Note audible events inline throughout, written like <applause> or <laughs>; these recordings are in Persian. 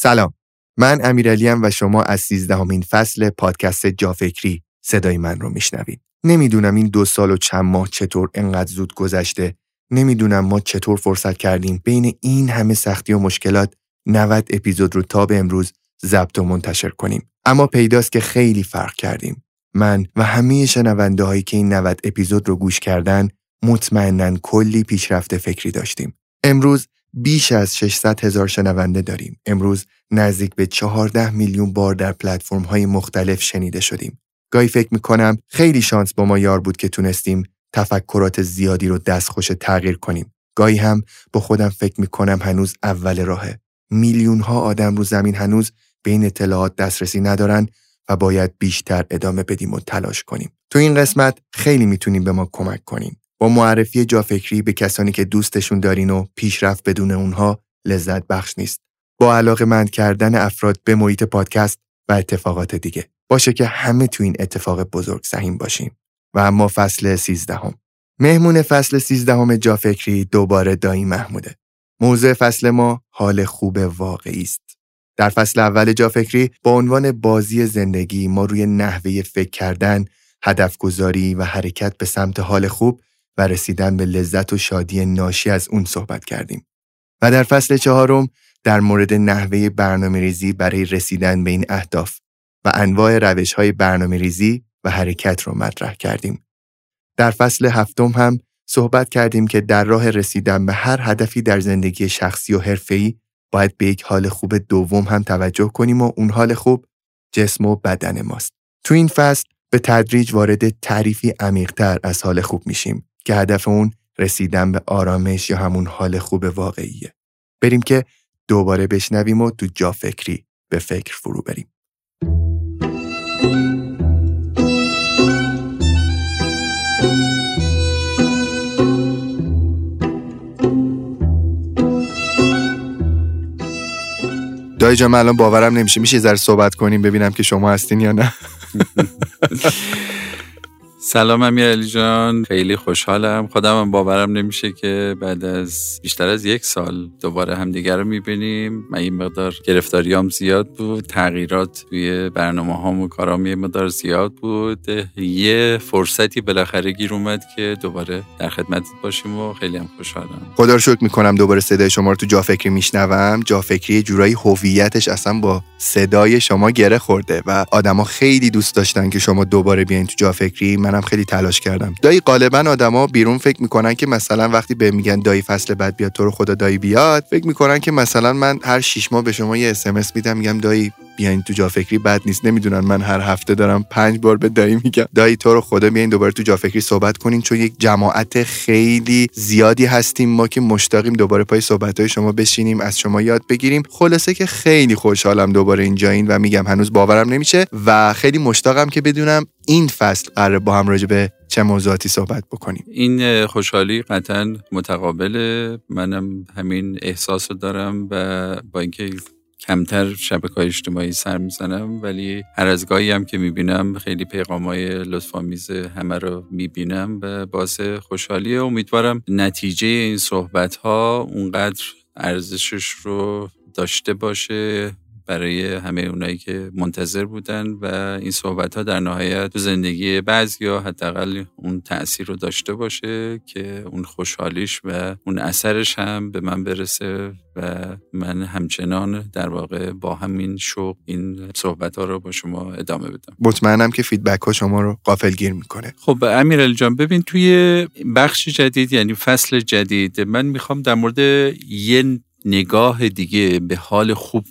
سلام. من امیرعلیم و شما از سیزدهمین فصل پادکست جافکری صدای من رو میشنوید. نمی‌دونم این دو سال و چند ماه چطور انقدر زود گذشته. نمی‌دونم ما چطور فرصت کردیم بین این همه سختی و مشکلات 90 اپیزود رو تا به امروز ضبط و منتشر کنیم. اما پیداست که خیلی فرق کردیم. من و همه شنونده هایی که این 90 اپیزود رو گوش کردن مطمئنا کلی پیشرفت فکری داشتیم. امروز بیش از 600 هزار شنونده داریم. امروز نزدیک به 14 میلیون بار در پلتفرم های مختلف شنیده شدیم. گاهی فکر می‌کنم خیلی شانس با ما یار بود که تونستیم تفکرات زیادی رو دستخوش تغییر کنیم. گاهی هم با خودم فکر می‌کنم هنوز اول راهه. میلیون ها آدم رو زمین هنوز به این اطلاعات دسترسی ندارن و باید بیشتر ادامه بدیم و تلاش کنیم. تو این قسمت خیلی می‌تونیم به ما کمک کنیم. با معرفی جافکری به کسانی که دوستشون دارین و پیشرفت بدون اونها لذت بخش نیست. با علاقه مند کردن افراد به محیط پادکست و اتفاقات دیگه. باشه که همه تو این اتفاق بزرگ سهیم باشیم. و اما فصل سیزدهم. مهمون فصل سیزدهم جافکری دوباره دایی محموده. موضوع فصل ما حال خوب واقعی است. در فصل اول جافکری با عنوان بازی زندگی ما روی نحوه فکر کردن، هدف گذاری و حرکت به سمت حال خوب و رسیدن به لذت و شادی ناشی از اون صحبت کردیم. و در فصل چهارم در مورد نحوه برنامه ریزی برای رسیدن به این اهداف و انواع روش های برنامه ریزی و حرکت رو مطرح کردیم. در فصل هفتم هم صحبت کردیم که در راه رسیدن به هر هدفی در زندگی شخصی و حرفه‌ای باید به یک حال خوب دوم هم توجه کنیم و اون حال خوب جسم و بدن ماست. تو این فصل به تدریج وارد تعریفی عمیقتر از حال خوب میشیم که هدف اون رسیدن به آرامش یا همون حال خوب واقعیه. بریم که دوباره بشنویم و تو جا فکری به فکر فرو بریم. دایی جان الان باورم نمیشه میشه ذره صحبت کنیم ببینم که شما هستین یا نه <laughs> سلام امیر علی جان. خیلی خوشحالم. خودم هم باورم نمیشه که بعد از بیشتر از یک سال دوباره همدیگر رو می‌بینیم. من این مقدار گرفتاریام زیاد بود. تغییرات توی برنامه هام و کارام یه مقدار زیاد بود. یه فرصتی بالاخره گیر اومد که دوباره در خدمت باشیم و خیلی هم خوشحالم. خدا رو شکر می‌کنم دوباره صدای شما رو تو جافکری میشنوم. جافکری جورایی هویتش اصلا با صدای شما گره خورده و آدما خیلی دوست داشتن که شما دوباره بیاین تو جافکری. منم خیلی تلاش کردم. دایی غالبا آدما بیرون فکر می‌کنن که مثلا وقتی به میگن دایی فصل بعد بیاد تو رو خدا دایی بیاد فکر می‌کنن که مثلا من هر شیش ماه به شما یه اسمس میدم میگم دایی بیاین تو جافکری بد نیست. نمی‌دونن من هر هفته دارم پنج بار به دایی میگم دایی تو رو خدا بیاین دوباره تو جافکری صحبت کنین چون یک جماعت خیلی زیادی هستیم ما که مشتاقیم دوباره پای صحبت های شما بشینیم از شما یاد بگیریم. خلاصه که خیلی خوشحالم دوباره اینجایین و میگم هنوز باورم نمیشه و خیلی مشتاقم که بدونم این فصل قرار با هم راجع به چه موضوعاتی صحبت بکنیم. این خوشحالی قطعا متقابله. منم همین احساس رو دارم و با اینکه کمتر شبکه های اجتماعی سر می‌زنم ولی هر از گاهی هم که می‌بینم خیلی پیغام های لطفامیز همه رو می‌بینم و باعث خوشحالی امیدوارم نتیجه این صحبت ها اونقدر ارزشش رو داشته باشه. برای همه اونایی که منتظر بودن و این صحبت ها در نهایت تو زندگی بعضی یا حداقل اون تاثیر رو داشته باشه که اون خوشحالیش و اون اثرش هم به من برسه و من همچنان در واقع با همین شوق این صحبت ها رو با شما ادامه بدم. مطمئنم که فیدبک ها شما رو قافل گیر می‌کنه. خب امیر جان ببین توی بخش جدید یعنی فصل جدید من می‌خوام در مورد یه نگاه دیگه به حال خوب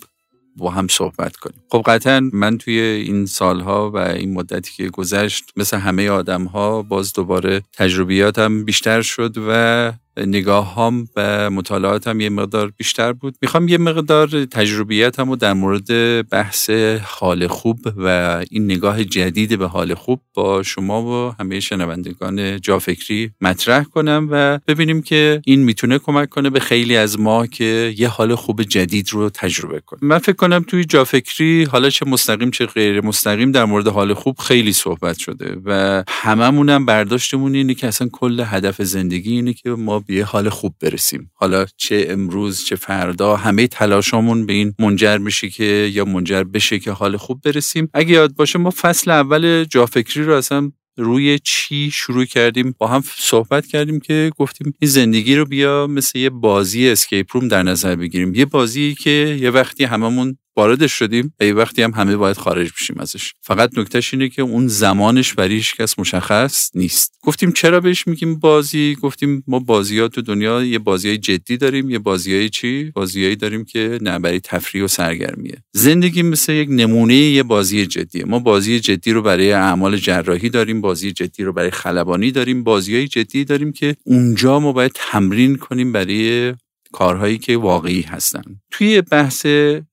با هم صحبت کنیم. خب قطعا من توی این سالها و این مدتی که گذشت مثل همه آدم ها باز دوباره تجربیاتم بیشتر شد و نگاه هم و مطالعات هم یه مقدار بیشتر بود. می‌خوام یه مقدار تجربیاتم رو در مورد بحث حال خوب و این نگاه جدید به حال خوب با شما و همه شنوندگان جافکری مطرح کنم و ببینیم که این می‌تونه کمک کنه به خیلی از ما که یه حال خوب جدید رو تجربه کنیم. من فکر کنم توی جافکری حالا چه مستقیم چه غیر مستقیم در مورد حال خوب خیلی صحبت شده و هممونم برداشتمون اینه که اصلا کل هدف زندگی اینه که ما به یه حال خوب برسیم. حالا چه امروز چه فردا همه تلاشامون به این منجر میشه که یا منجر بشه که حال خوب برسیم. اگه یاد باشه ما فصل اول جافکری رو اصلا روی چی شروع کردیم؟ با هم صحبت کردیم که گفتیم این زندگی رو بیا مثل یه بازی اسکیپ روم در نظر بگیریم. یه بازی که یه وقتی هممون واردش شدیم یه وقتی هم همه باید خارج بشیم ازش. فقط نکتهش اینه که اون زمانش برای هیچ کس مشخص نیست. گفتیم چرا بهش میگیم بازی؟ گفتیم ما بازی ها تو دنیا یه بازی جدی داریم. یه بازی چی؟ بازیایی داریم که نه برای تفریح و سرگرمیه. زندگی مثل یک نمونه یه بازی جدیه. ما بازی جدی رو برای اعمال جراحی داریم بازی جدی رو برای خلبانی داریم بازی های جدی داریم که اونجا ما باید تمرین کنیم برای کارهایی که واقعی هستن. توی بحث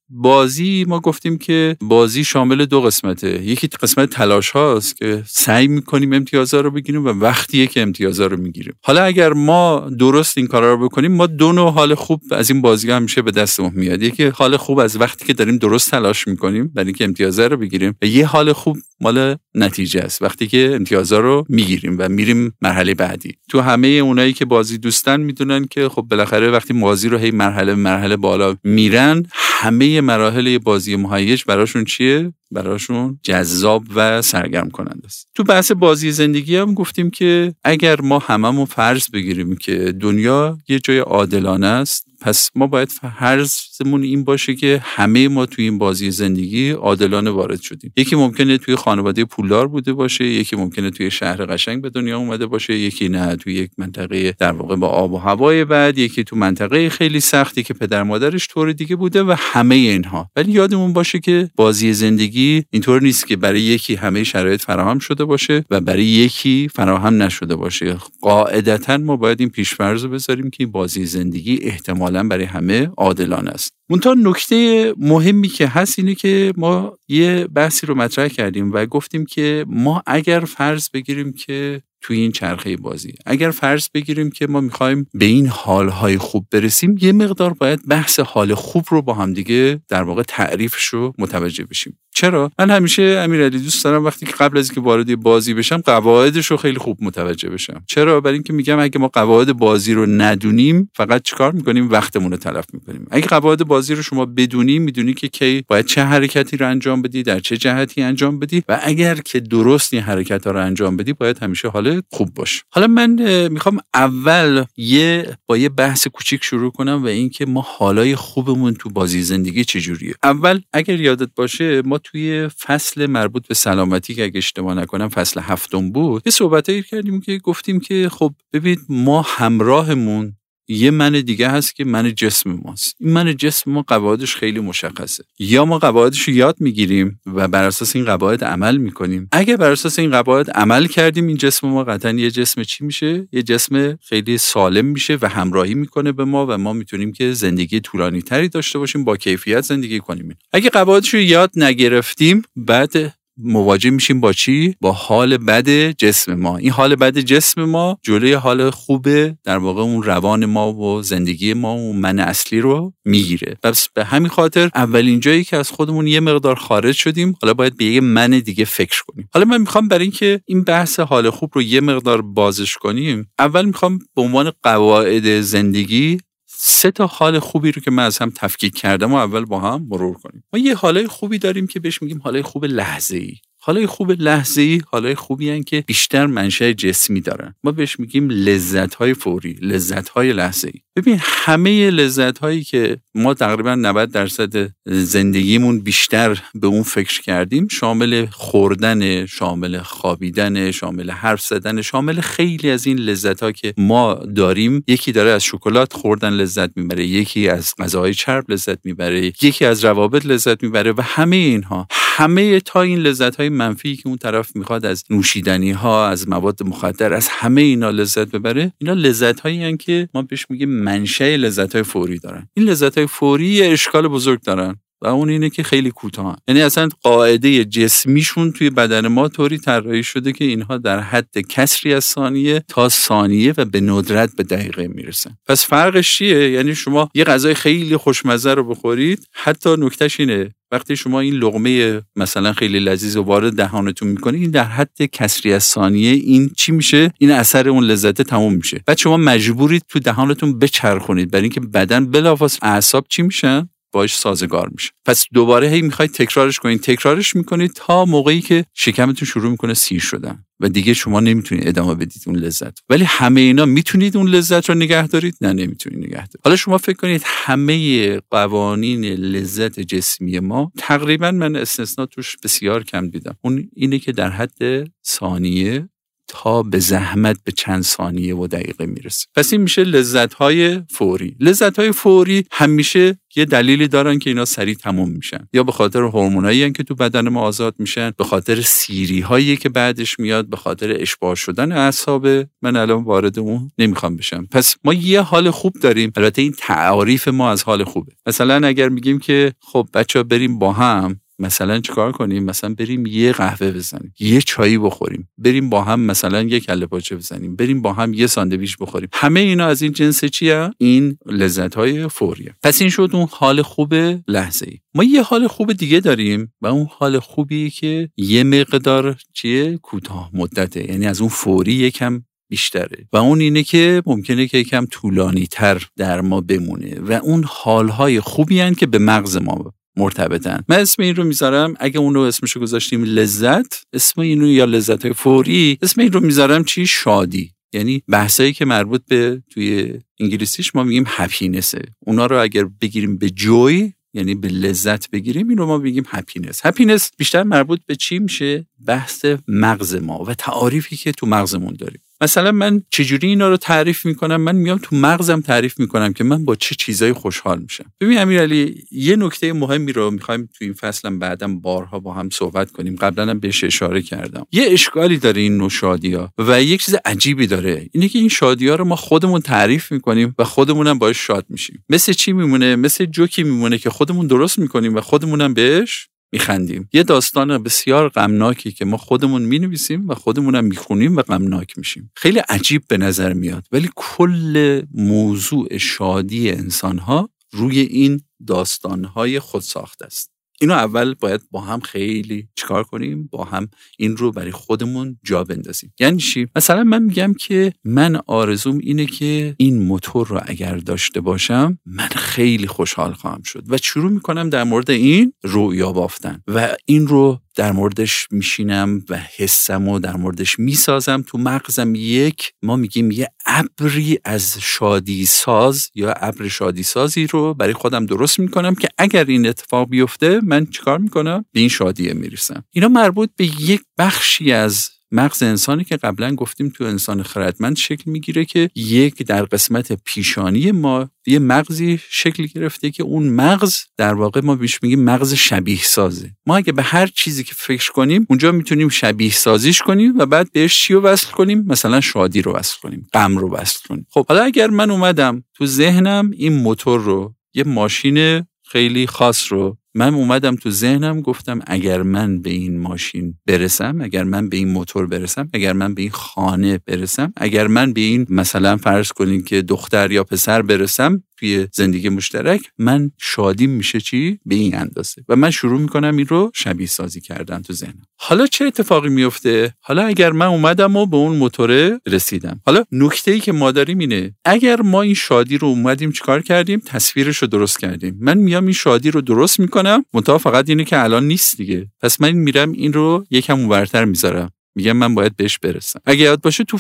بازی ما گفتیم که بازی شامل دو قسمته. یکی قسمت تلاش هاست که سعی می‌کنیم امتیازها رو بگیریم و وقتیه که امتیازها رو می‌گیریم. حالا اگر ما درست این کارا رو بکنیم ما دو نوع حال خوب از این بازی همیشه به دستمون میاد. یکی حال خوب از وقتی که داریم درست تلاش می‌کنیم برای اینکه امتیازها رو بگیریم. و یه حال خوب مال نتیجه است. وقتی که امتیازها رو می‌گیریم و میریم مرحله بعدی. تو همه اونایی که بازی دوستن می‌دونن که خب بالاخره وقتی بازی رو هی مرحله مرحله بالا میرن همه مراحل بازی مهیج براشون چیه؟ براشون جذاب و سرگرم کننده است. تو بحث بازی زندگی هم گفتیم که اگر ما هممون فرض بگیریم که دنیا یه جای عادلانه است پس ما باید فرضمون این باشه که همه ما توی این بازی زندگی عادلانه وارد شدیم. یکی ممکنه توی خانواده پولدار بوده باشه یکی ممکنه توی شهر قشنگ به دنیا اومده باشه یکی نه توی یک منطقه در واقع با آب و هوای بعد یکی تو منطقه خیلی سختی که پدر مادرش طور دیگه بوده و همه اینها. ولی یادمون باشه که بازی زندگی اینطور نیست که برای یکی همه شرایط فراهم شده باشه و برای یکی فراهم نشده باشه. قاعدتا ما باید این پیشفرض رو بذاریم که بازی زندگی احتمال برای همه عادلانه است. منتها نکته مهمی که هست اینه که ما یه بحثی رو مطرح کردیم و گفتیم که ما اگر فرض بگیریم که توی این چرخه بازی. اگر فرض بگیریم که ما می‌خوایم به این حالهای خوب برسیم یه مقدار باید بحث حال خوب رو با هم دیگه در واقع تعریفش رو متوجه بشیم. چرا؟ من همیشه امیرعلی دوست دارم وقتی که قبل از اینکه وارد بازی بشم قواعدش رو خیلی خوب متوجه بشم. چرا؟ برای اینکه میگم اگه ما قواعد بازی رو ندونیم فقط چیکار می‌کنیم؟ وقتمون رو تلف می‌کنیم. اگه قواعد بازی رو شما بدونی می‌دونی که کی باید چه حرکتی رو انجام بدی در چه جهتی انجام بدی و اگر که درست این حرکت ها رو انجام بدی باید همیشه حال خوب باش حالا من می‌خوام اول یه با یه بحث کوچیک شروع کنم و اینکه ما حالای خوبمون تو بازی زندگی چجوریه. اول اگر یادت باشه ما توی فصل مربوط به سلامتی که اگه اشتباه نکنم فصل هفتم بود یه صحبتایی کردیم که گفتیم که خب ببین ما همراهمون یه من دیگه هست که من جسم ماست. این من جسم ما قواعدش خیلی مشخصه. یا ما قواعدش رو یاد می‌گیریم و بر اساس این قواعد عمل می‌کنیم. اگه بر اساس این قواعد عمل کردیم این جسم ما قطعا یه جسم چی میشه؟ یه جسم خیلی سالم میشه و همراهی می‌کنه به ما و ما می‌تونیم که زندگی طولانی تری داشته باشیم با کیفیت زندگی کنیم. اگه قواعدش رو یاد نگرفتیم بعد مواجه میشیم با چی؟ با حال بد جسم ما. این حال بد جسم ما جلوی حال خوبه در واقع اون روان ما و زندگی ما و من اصلی رو می‌گیره. پس به همین خاطر اولین جایی که از خودمون یه مقدار خارج شدیم حالا باید به یه من دیگه فکر کنیم. حالا من می‌خوام برای اینکه این بحث حال خوب رو یه مقدار بازش کنیم اول می‌خوام به عنوان قواعد زندگی سه تا حال خوبی رو که من از هم تفکیک کردم و اول با هم مرور کنیم. ما یه حالای خوبی داریم که بهش میگیم حالای خوب لحظه ای حالای خوب لحظه ای حالای خوبی هن که بیشتر منشأ جسمی دارن. ما بهش میگیم لذت های فوری لذت های لحظه ای ببین همه لذت هایی که ما تقریبا 90 درصد زندگیمون بیشتر به اون فکر کردیم شامل خوردن شامل خوابیدن شامل حرف زدن شامل خیلی از این لذت ها که ما داریم. یکی داره از شکلات خوردن لذت می‌بره یکی از غذاهای چرب لذت می‌بره یکی از روابط لذت می‌بره و همه اینها. همه تا این لذت های منفی که اون طرف می‌خواد از نوشیدنی ها از مواد مخدر از همه اینا لذت ببره اینا لذت هایی که ما بهش میگیم منشأ لذت های فوری دارن. این لذت های فوری اشکال بزرگ دارن. و اون اینه که خیلی کوتاه. یعنی اصلا قاعده جسمیشون توی بدن ما طوری طراحی شده که اینها در حد کسری از ثانیه تا ثانیه و به ندرت به دقیقه می‌رسن. پس فرقش چیه؟ یعنی شما یه غذای خیلی خوشمزه رو بخورید حتی نکتهش اینه وقتی شما این لغمه مثلا خیلی لذیذ و وارد دهانتون می‌کنید این در حد کسری از ثانیه این چی میشه؟ این اثر اون لذت تموم میشه. بعد شما مجبورید تو دهانتون بچرخونید برای اینکه بدن بلافاصله اعصاب چی میشن؟ باش سازگار میشه. پس دوباره هی می‌خواید تکرارش کنید تکرارش می‌کنید تا موقعی که شکمتون شروع می‌کنه سیر شدن. و دیگه شما نمی‌تونید ادامه بدید اون لذت ولی همه اینا می‌تونید اون لذت رو نگه دارید؟ نه نمی‌تونید نگه دارید. حالا شما فکر کنید همه قوانین لذت جسمی ما تقریبا من استثنا توش بسیار کم دیدم. اون اینه که در حد ثانیه تا به زحمت به چند ثانیه و دقیقه می‌رسه. پس این میشه لذت های فوری. لذت های فوری همیشه یه دلیلی دارن که اینا سریع تموم میشن. یا به خاطر هورمونایی که تو بدن ما آزاد میشن به خاطر سیری هایی که بعدش میاد به خاطر اشباع شدن اعصاب من الان وارد اون نمی‌خوام بشم. پس ما یه حال خوب داریم. البته این تعریف ما از حال خوبه. مثلا اگر میگیم که خب بچه بریم با هم مثلا چیکار کنیم؟ مثلا بریم یه قهوه بزنیم یه چایی بخوریم بریم با هم مثلا یه کله پاچه بزنیم بریم با هم یه ساندویچ بخوریم. همه اینا از این جنس چیه؟ این لذت های فوریه. پس این شد اون حال خوب لحظه ای ما یه حال خوب دیگه داریم و اون حال خوبی که یه مقدار چیه؟ کوتاه مدته. یعنی از اون فوری یکم بیشتره. و اون اینه که ممکنه که یکم طولانی تر در ما بمونه. و اون حالهای خوبی هستن که به مغز ما مرتبطن. من اسم این رو می‌ذارم اگه اون رو اسمشو گذاشتیم لذت اسم این رو یا لذت فوری اسم این رو می‌ذارم چی؟ شادی. یعنی بحثایی که مربوط به توی انگلیسیش ما میگیم happiness ه اونا رو اگر بگیریم به joy یعنی به لذت بگیریم این رو ما بگیم happiness happiness بیشتر مربوط به چی میشه؟ بحث مغز ما و تعاریفی که تو مغزمون داریم. مثلا من چجوری اینا رو تعریف می‌کنم؟ من میام تو مغزم تعریف می‌کنم که من با چه چیزایی خوشحال میشم. ببین امیرعلی یه نکته مهمی رو می‌خوایم تو این فصلم بعدم بارها با هم صحبت کنیم. قبلا هم بهش اشاره کردم. یه اشکالی داره این نوع شادی ها و یک چیز عجیبی داره. اینه که این شادی ها رو ما خودمون تعریف می‌کنیم و خودمونم باش شاد میشیم. مثل چی میمونه؟ مثل جوکی میمونه که خودمون درست می‌کنیم و خودمونم بهش میخندیم. یه داستان بسیار غمناکی که ما خودمون می‌نویسیم و خودمونم می‌خونیم و غمناک میشیم. خیلی عجیب به نظر میاد ولی کل موضوع شادی انسانها روی این داستانهای خود ساخته است. اینو اول باید با هم خیلی چیکار کنیم با هم این رو برای خودمون جا بندازیم. یعنی چی؟ مثلا من میگم که من آرزوم اینه که این موتور رو اگر داشته باشم من خیلی خوشحال خواهم شد و شروع می‌کنم در مورد این رویا بافتن و این رو در موردش میشینم و حسم و در موردش می‌سازم. تو مغزم یک ما میگیم یه ابری از شادی ساز یا ابر شادی سازی رو برای خودم درست می‌کنم که اگر این اتفاق بیفته من چیکار می‌کنم؟ به این شادیه می‌رسم. اینا مربوط به یک بخشی از مغز انسانی که قبلا گفتیم تو انسان خردمند شکل می‌گیره که یک در قسمت پیشانی ما یه مغزی شکل گرفته که اون مغز در واقع ما بیش میگیم مغز شبیه سازه ما اگه به هر چیزی که فکر کنیم اونجا می‌تونیم شبیه سازیش کنیم و بعد بهش چی رو وصل کنیم؟ مثلا شادی رو وصل کنیم غم رو وصل کنیم. خب حالا اگر من اومدم تو ذهنم این موتور رو یه ماشین خیلی خاص رو من اومدم تو ذهنم گفتم اگر من به این ماشین برسم اگر من به این موتور برسم اگر من به این خانه برسم اگر من به این مثلا فرض کنین که دختر یا پسر برسم توی زندگی مشترک من شادیم میشه چی؟ به این اندازه. و من شروع می‌کنم این رو شبیه سازی کردن تو ذهنم. حالا چه اتفاقی میفته حالا اگر من اومدم و به اون موتوره رسیدم. حالا نکته ای که ما داریم اینه اگر ما این شادی رو اومدیم چیکار کردیم؟ تصویرش رو درست کردیم. من میام این شادی رو درست می‌کنم منتها فقط اینه که الان نیست دیگه. پس من میرم این رو یکم اونورتر می‌ذارم. میگم من باید بهش برسم. اگه یاد باشه تو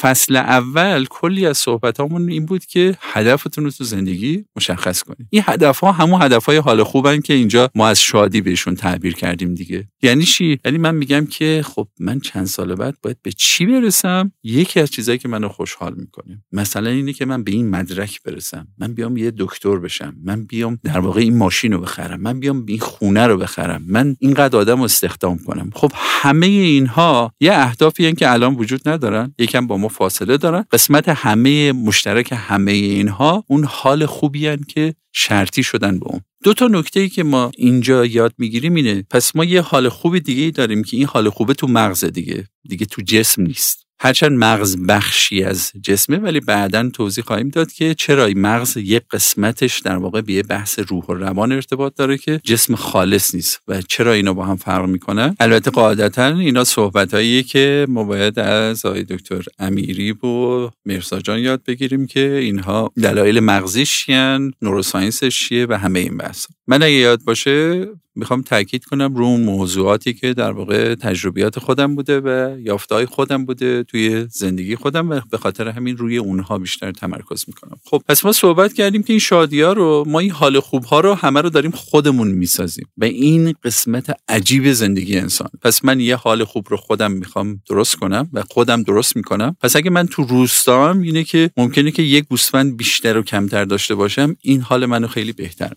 فصل اول کلی از صحبت همون این بود که هدفتون رو تو زندگی مشخص کنید. این هدف ها همون هدف های حال خوبن که اینجا ما از شادی بهشون تعبیر کردیم دیگه. یعنی چی؟ یعنی من میگم که خب من چند سال بعد باید به چی برسم؟ یکی از چیزهایی که منو خوشحال می‌کنه. مثلا اینه که من به این مدرک برسم. من بیام یه دکتر بشم. من بیام در واقع این ماشین رو بخرم. من بیام این خونه رو بخرم. من اینقدر آدم استخدام کنم. خب همه اینها یه اهدافی که الان وجود ندارن. یکم با ما فاصله دارن. قسمت همه مشترک همه اینها اون حال خوبی هن که شرطی شدن به اون. دو تا نکته ای که ما اینجا یاد می‌گیریم اینه. پس ما یه حال خوب دیگه ای داریم که این حال خوبه تو مغز دیگه. دیگه تو جسم نیست. هرچند مغز بخشی از جسمه ولی بعدا توضیح خواهیم داد که چرا این مغز یک قسمتش در واقع به بحث روح و روان ارتباط داره که جسم خالص نیست و چرا اینا با هم فرق می‌کنن البته قاعدتا اینا صحبت که ما باید از آقای دکتر امیری و مرسا جان یاد بگیریم که اینها دلایل مغزیش چیان نوروساینسش چیه و همه این بحث من اگه یاد باشه می‌خوام تاکید کنم رو اون موضوعاتی که در واقع تجربیات خودم بوده و یافتهای خودم بوده توی زندگی خودم و به خاطر همین روی اونها بیشتر تمرکز می‌کنم. خب پس ما صحبت کردیم که این شادی ها رو ما این حال خوب ها رو همه رو داریم خودمون می‌سازیم و این قسمت عجیب زندگی انسان. پس من یه حال خوب رو خودم می‌خوام درست کنم و خودم درست می‌کنم. پس اگه من تو روستام اینه که ممکنه که یک گوسفند بیشتر و کمتر داشته باشم این حال منو خیلی بهتر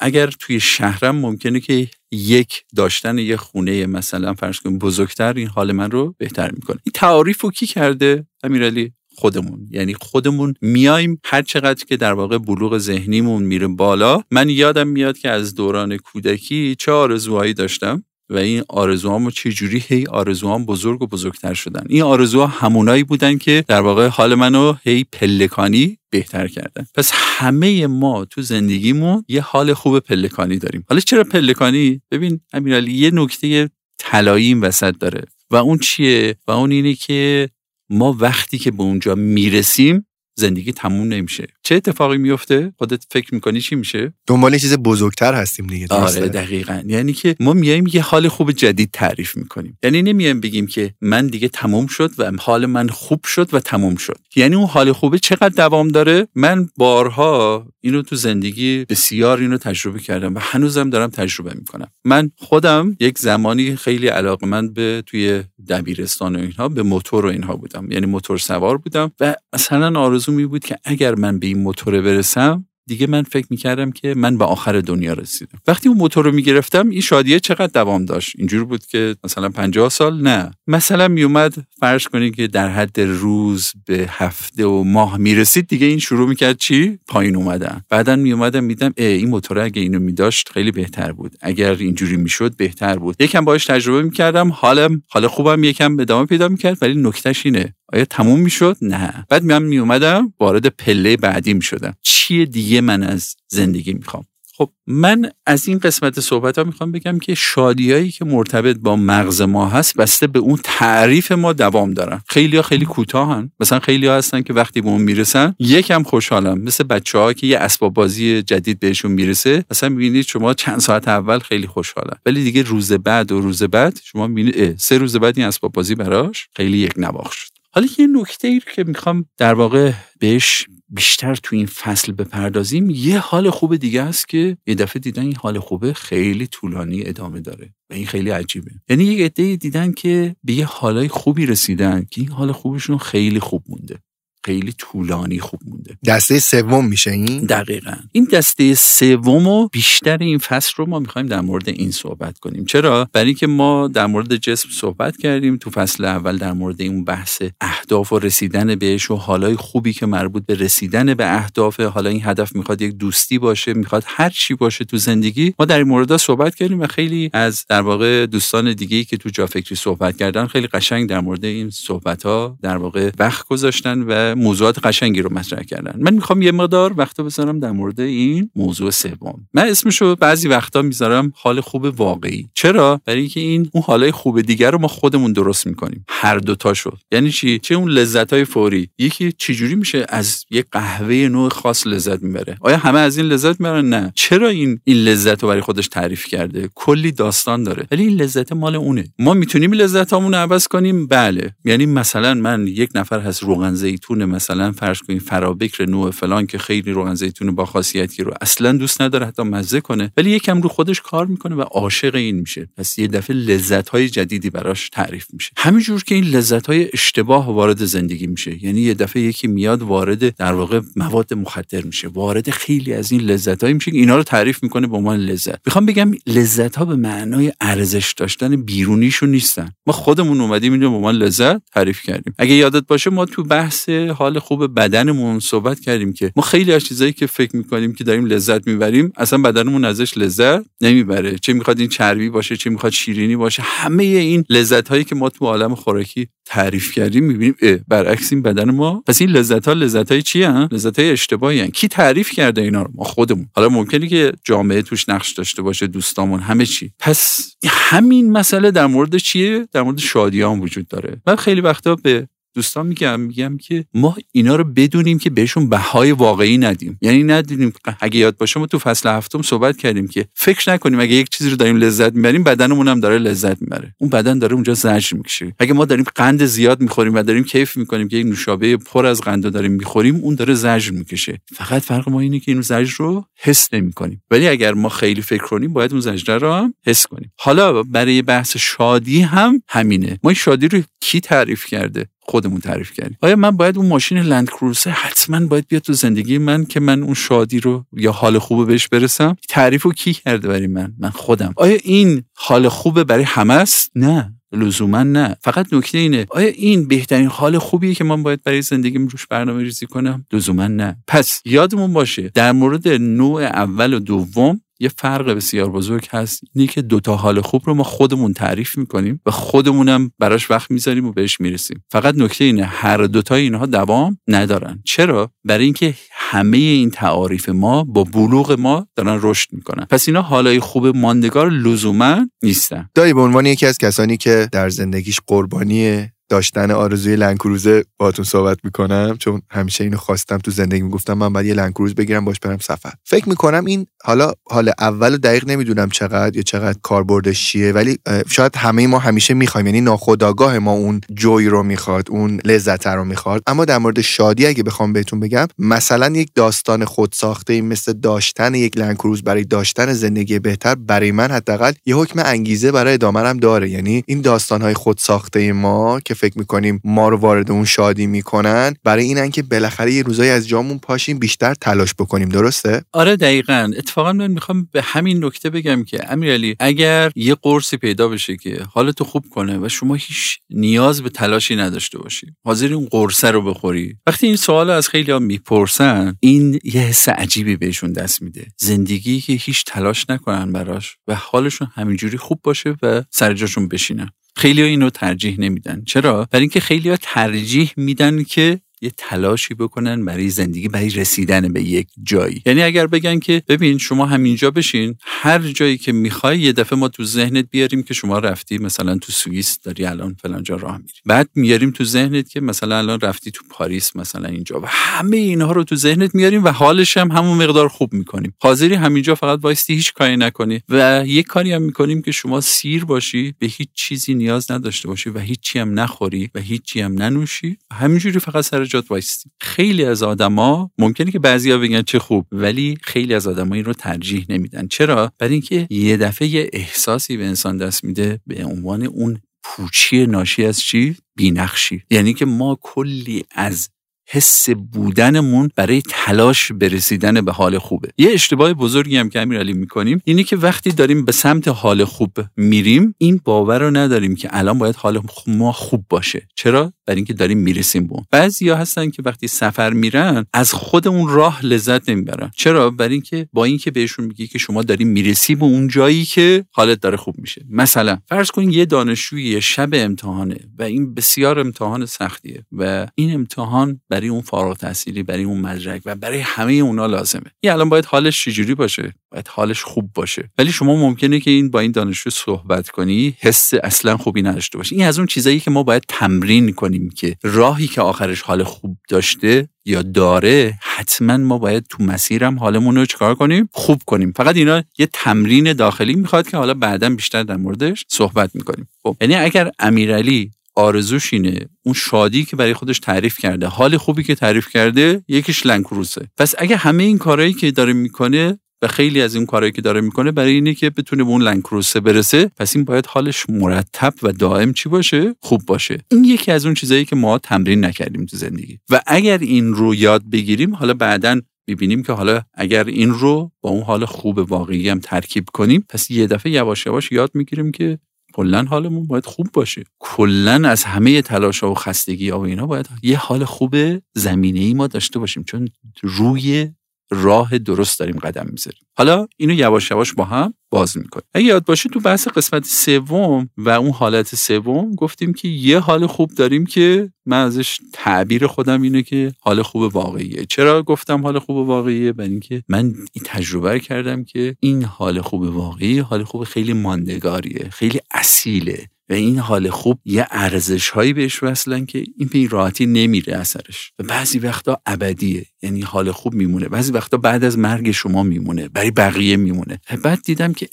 اگر توی شهرم ممکنه که یک داشتن یه خونه مثلا فرض کنیم بزرگتر این حال من رو بهتر می‌کنه. این تعاریف رو کی کرده؟ امیرعلی خودمون. یعنی خودمون میایم هر چقدر که در واقع بلوغ ذهنیمون میره بالا. من یادم میاد که از دوران کودکی چه آرزوهایی داشتم. و این آرزوهام چه جوری هی آرزوهام بزرگ و بزرگتر شدن. این آرزوها همونایی بودن که در واقع حال منو هی پلکانی بهتر کردن. پس همه ما تو زندگیمون یه حال خوب پلکانی داریم. حالا چرا پلکانی؟ ببین امیرعلی یه نکته طلایی این وسط داره. و اون چیه؟ و اون اینه که ما وقتی که به اونجا می‌رسیم زندگی تموم نمیشه. چه اتفاقی میفته؟ خودت فکر می‌کنی چی میشه؟ دنبال چیز بزرگتر هستیم دیگه آره دقیقا. یعنی که ما میایم یه حال خوب جدید تعریف می‌کنیم. یعنی نمیایم بگیم که من دیگه تموم شد و حال من خوب شد و تموم شد. یعنی اون حال خوبه چقدر دوام داره؟ من بارها اینو تو زندگی بسیار اینو تجربه کردم و هنوزم دارم تجربه می‌کنم. من خودم یک زمانی خیلی علاقه من به توی دبیرستان و اینها به موتور و اینها بودم. یعنی موتور سوار بودم و اصلا آرزو می بود که اگر من به این موتور برسم دیگه من فکر می‌کردم که من به آخر دنیا رسیدم. وقتی اون موتور رو می‌گرفتم این شادیه چقدر دوام داشت؟ اینجور بود که مثلا 50 سال؟ نه. مثلا میومد فرض کنید که در حد روز به هفته و ماه می‌رسید دیگه این شروع می‌کرد چی؟ پایین اومدن. بعدا میومدم میدم این موتور اگه اینو میداشت خیلی بهتر بود. اگر اینجوری می‌شد بهتر بود. یکم باش تجربه می‌کردم حالم حال خوبم یکم ادامه پیدا می‌کرد ولی نکتهش اینه. آیا تموم می‌شد؟ نه. بعد من میومدم وارد پله بعدی می‌شدم. چیه دیگه من از زندگی می‌خوام؟ خب من از این قسمت صحبت ها می‌خوام بگم که شادیایی که مرتبط با مغز ما هست بسته به اون تعریف ما دوام دارن. خیلی ها خیلی کوتاهن. مثلا خیلی ها هستن که وقتی به اون می‌رسن یکم خوشحالم مثل بچه ها که یه اسباب بازی جدید بهشون می‌رسه مثلا می‌بینید شما چند ساعت اول خیلی خوشحالن. ولی دیگه روز بعد و روز بعد شما می‌بینید سه روز بعد این اسباب بازی براش خیلی یک نواخت شد. حالا یه نکته ای که می‌خوام در واقع بهش بیشتر تو این فصل بپردازیم یه حال خوب دیگه است که یه دفعه دیدن این حال خوبه خیلی طولانی ادامه داره و این خیلی عجیبه. یعنی یه عده دیدن که به یه حالای خوبی رسیدن که این حال خوبشون خیلی خوب مونده. خیلی طولانی خوب مونده. دسته سوم میشه این؟ دقیقا. این دسته سوم و بیشتر این فصل رو ما می‌خوایم در مورد این صحبت کنیم. چرا؟ برای اینکه ما در مورد جسم صحبت کردیم تو فصل اول در مورد این بحث اهداف و رسیدن بهش و حالای خوبی که مربوط به رسیدن به اهداف حالا این هدف می‌خواد یک دوستی باشه می‌خواد هر چی باشه تو زندگی. ما در این مورد صحبت کردیم و خیلی از در واقع دوستان دیگه که تو جا فکری صحبت کردن خیلی قشنگ در مورد این صحبت ها در واقع وقت گذاشتن و موضوعات قشنگی رو مطرح کردن. من می‌خوام یه مقدار وقت بذارم در مورد این موضوع سوم. من اسمشو بعضی وقتا می‌ذارم حال خوب واقعی. چرا؟ برای اینکه این اون حالای خوب دیگر رو ما خودمون درست می‌کنیم. هر دوتاشو یعنی چی؟ چه اون لذت های فوری؟ یکی چجوری میشه از یه قهوه نوع خاص لذت می‌بره؟ آیا همه از این لذت می‌برن؟ نه. چرا این این لذت رو برای خودش تعریف کرده؟ کلی داستان داره. ولی این لذت مال اونه. ما می‌تونیم لذتامون رو عوض کنیم؟ بله. یعنی مثلا من یک نفر هست روغن زیتون مثلا فرض کنید فرابکر نوع فلان که خیلی روغن زیتون با خاصیتی رو اصلا دوست نداره حتی مزه کنه ولی یکم رو خودش کار می‌کنه و عاشق این میشه. پس یه دفعه لذت های جدیدی براش تعریف میشه. همینجور که این لذت های اشتباه وارد زندگی میشه. یعنی یه دفعه یکی میاد وارد در واقع مواد مخدر میشه. وارد خیلی از این لذت های میشه اینا رو تعریف می‌کنه به عنوان لذت. می‌خوام بگم لذت ها به معنای ارزش داشتن بیرونیشون نیستن. ما خودمون اومدیم اینو به عنوان لذت تعریف کردیم. اگه یادت باشه ما تو بحث حال خوب بدنمون صحبت کردیم که ما خیلی از چیزایی که فکر می‌کنیم که داریم لذت می‌بریم اصلا بدنمون ازش لذت نمی‌بره. چه می‌خواد این چربی باشه چه می‌خواد شیرینی باشه همه این لذت هایی که ما تو عالم خوراکی تعریف کردیم می‌بینیم برعکس این بدن ما. پس این لذت ها لذت های چی هن؟ لذت های اشتباهی کی تعریف کرده اینا رو؟ ما خودمون. حالا ممکنه که جامعه توش نقش داشته باشه دوستامون همه چی. پس همین مسئله در مورد چیه؟ در مورد شادیان وجود داره. من خیلی وقتا به دوستان میگم میگم که ما اینا رو بدونیم که بهشون بهای واقعی ندیم. یعنی ندونیم اگه یاد باشه ما تو فصل هفتم صحبت کردیم که فکر نکنیم اگه یک چیزی رو داریم لذت می‌بریم بدنمون هم داره لذت می‌بره. اون بدن داره اونجا زجر می‌کشه. اگه ما داریم قند زیاد می‌خوریم و داریم کیف می‌کنیم که یک نوشابه پر از قند داریم می‌خوریم اون داره زجر می‌کشه. فقط فرق ما اینه که این زجر رو حس نمی‌کنیم. ولی اگر ما خیلی فکر کنیم باید اون زجر رو هم حس کنیم. حالا برای بحث شادی هم همینه. ما شادی رو کی تعریف کرده؟ خودمون تعریف کردیم. آیا من باید اون ماشین لند کروزر حتما باید بیاد تو زندگی من که من اون شادی رو یا حال خوبه بهش برسم؟ تعریف رو کی کرده برای من؟ من خودم. آیا این حال خوبه برای همه است؟ نه. لزوما نه. فقط نکته اینه آیا این بهترین حال خوبیه که من باید برای زندگیم روش برنامه ریزی کنم؟ لزوما نه. پس یادمون باشه در مورد نوع اول و دوم یه فرق بسیار بزرگ هست. اینه که دوتا حال خوب رو ما خودمون تعریف می‌کنیم و خودمونم براش وقت می‌ذاریم و بهش می‌رسیم. فقط نکته اینه هر دوتا اینها دوام ندارن. چرا؟ برای اینکه همه این تعاریف ما با بلوغ ما دارن رشد می‌کنن. پس اینا حالای خوب ماندگار لزوما نیستن. دایی به عنوان یکی از کسانی که در زندگیش قربانی داشتن آرزوی لنکروزه باتون صحبت می‌کنم چون همیشه اینو خواستم تو زندگی می‌گفتم من باید یه لنکروز بگیرم باش برم سفر. فکر می‌کنم این حالا حال اول دقیق نمی‌دونم چقدر یا چقدر کاربردش چیه ولی شاید همه ما همیشه می‌خوایم یعنی ناخداگاه ما اون جوی رو می‌خواد اون لذت رو می‌خواد. اما در مورد شادی اگه بخوام بهتون بگم مثلا یک داستان خود ساخته مثل داشتن یک لنکروز برای داشتن زندگی بهتر برای من حداقل یه حکم انگیزه برای ادامه داره. یعنی این داستان های خود ساخته ما که فکر می‌کنیم ما رو وارد اون شادی می‌کنن برای اینن که بالاخره یه روزایی از جامون پاشیم بیشتر تلاش بکنیم درسته؟ آره دقیقا. اتفاقا من می‌خوام به همین نکته بگم که امیرعلی اگر یه قرصی پیدا بشه که حالتو خوب کنه و شما هیچ نیاز به تلاشی نداشته باشی حاضر اون قرصه رو بخوری وقتی این سوال از خیلی ها می‌پرسن این یه حس عجیبی بهشون دست میده. زندگی که هیچ تلاش نکنن براش و حالشون همینجوری خوب باشه و سر جاشون بشینن. خیلی ها اینو ترجیح نمیدن. چرا؟ برای اینکه خیلی ها ترجیح میدن که یه تلاشی بکنن برای زندگی برای رسیدن به یک جایی. یعنی اگر بگن که ببین شما همینجا بشین هر جایی که می‌خوای یه دفعه ما تو ذهنت بیاریم که شما رفتی مثلا تو سوئیس داری الان فلان جا راه میری. بعد میاریم تو ذهنت که مثلا الان رفتی تو پاریس مثلا اینجا و همه اینها رو تو ذهنت میاریم و حالش هم همون مقدار خوب می‌کنیم. حاضری همینجا فقط وایستی هیچ کاری نکنی و یه کاری هم می‌کنیم که شما سیر باشی به هیچ چیزی نیاز نداشته باشی و هیچی هم نخوری و هیچی هم ننوشی. همینجوری فقط سر جات وایستی. خیلی از آدما ممکنه که بعضیا بگن چه خوب ولی خیلی از آدما این رو ترجیح نمیدن. چرا؟ برای اینکه یه دفعه یه احساسی به انسان دست میده به عنوان اون پوچی ناشی از چی؟ بینقشی. یعنی که ما کلی از حس بودنمون برای تلاش برسیدن به حال خوبه. یه اشتباه بزرگی هم که امیرعلی می‌کنیم اینه که وقتی داریم به سمت حال خوب میریم این باور رو نداریم که الان باید حال ما خوب باشه. چرا؟ برای اینکه داریم می‌رسیم به بعضیا هستن که وقتی سفر میرن از خود اون راه لذت نمی‌برن. چرا؟ برای اینکه با اینکه بهشون میگی که شما داریم می‌رسی به اون جایی که حالت داره خوب میشه. مثلا فرض کن یه دانشجوی شب امتحانه و این بسیار امتحان سختیه و این امتحان برای اون فارغ تحصیلی برای اون مدرک و برای همه اونا لازمه. این الان باید حالش چجوری باشه؟ باید حالش خوب باشه. ولی شما ممکنه که این با این دانشجو صحبت کنی حس اصلا خوبی نداشته باشه این از اون چیزایی که ما باید تمرین کنیم که راهی که آخرش حال خوب داشته یا داره حتما ما باید تو مسیرم حالمون رو چکار کنیم؟ خوب کنیم. فقط اینا یه تمرین داخلی می‌خواد که حالا بعدا بیشتر در موردش صحبت می‌کنیم. خب یعنی اگر امیرعلی آرزوش اینه. اون شادی که برای خودش تعریف کرده. حال خوبی که تعریف کرده یکیش لنکروسه پس اگه همه این کارهایی که داره می‌کنه و خیلی از این کارهایی که داره می‌کنه برای اینه که بتونه به اون لنکروسه برسه پس این باید حالش مرتب و دائم چی باشه؟ خوب باشه. این یکی از اون چیزایی که ما تمرین نکردیم تو زندگی. و اگر این رو یاد بگیریم حالا بعدا می‌بینیم که حالا اگر این رو با اون حال خوب واقعی هم ترکیب کنیم پس یه دفعه یواش یواش یاد می‌گیریم که کلا حالمون باید خوب باشه. کلا از همه تلاش و خستگی و اینا باید یه حال خوب زمینه ای ما داشته باشیم چون روی راه درست داریم قدم می‌ذاریم. حالا اینو یواش یواش با هم باز می‌کنیم. اگه یاد باشه تو بحث قسمت سوم و اون حالت سوم گفتیم که یه حال خوب داریم که من ازش تعبیر خودم اینه که حال خوب واقعیه. چرا گفتم حال خوب واقعیه؟ برای اینکه من این تجربه کردم که این حال خوب واقعی حال خوب خیلی ماندگاریه خیلی اصیله و این حال خوب یه ارزش هایی بهش وصلن که این این راحتی نمیره اثرش. و بعضی وقتا ابدیه یعنی حال خوب میمونه. بعضی وقتا بعد از مرگ شما میمونه برای بقیه میمونه. بعد دیدم که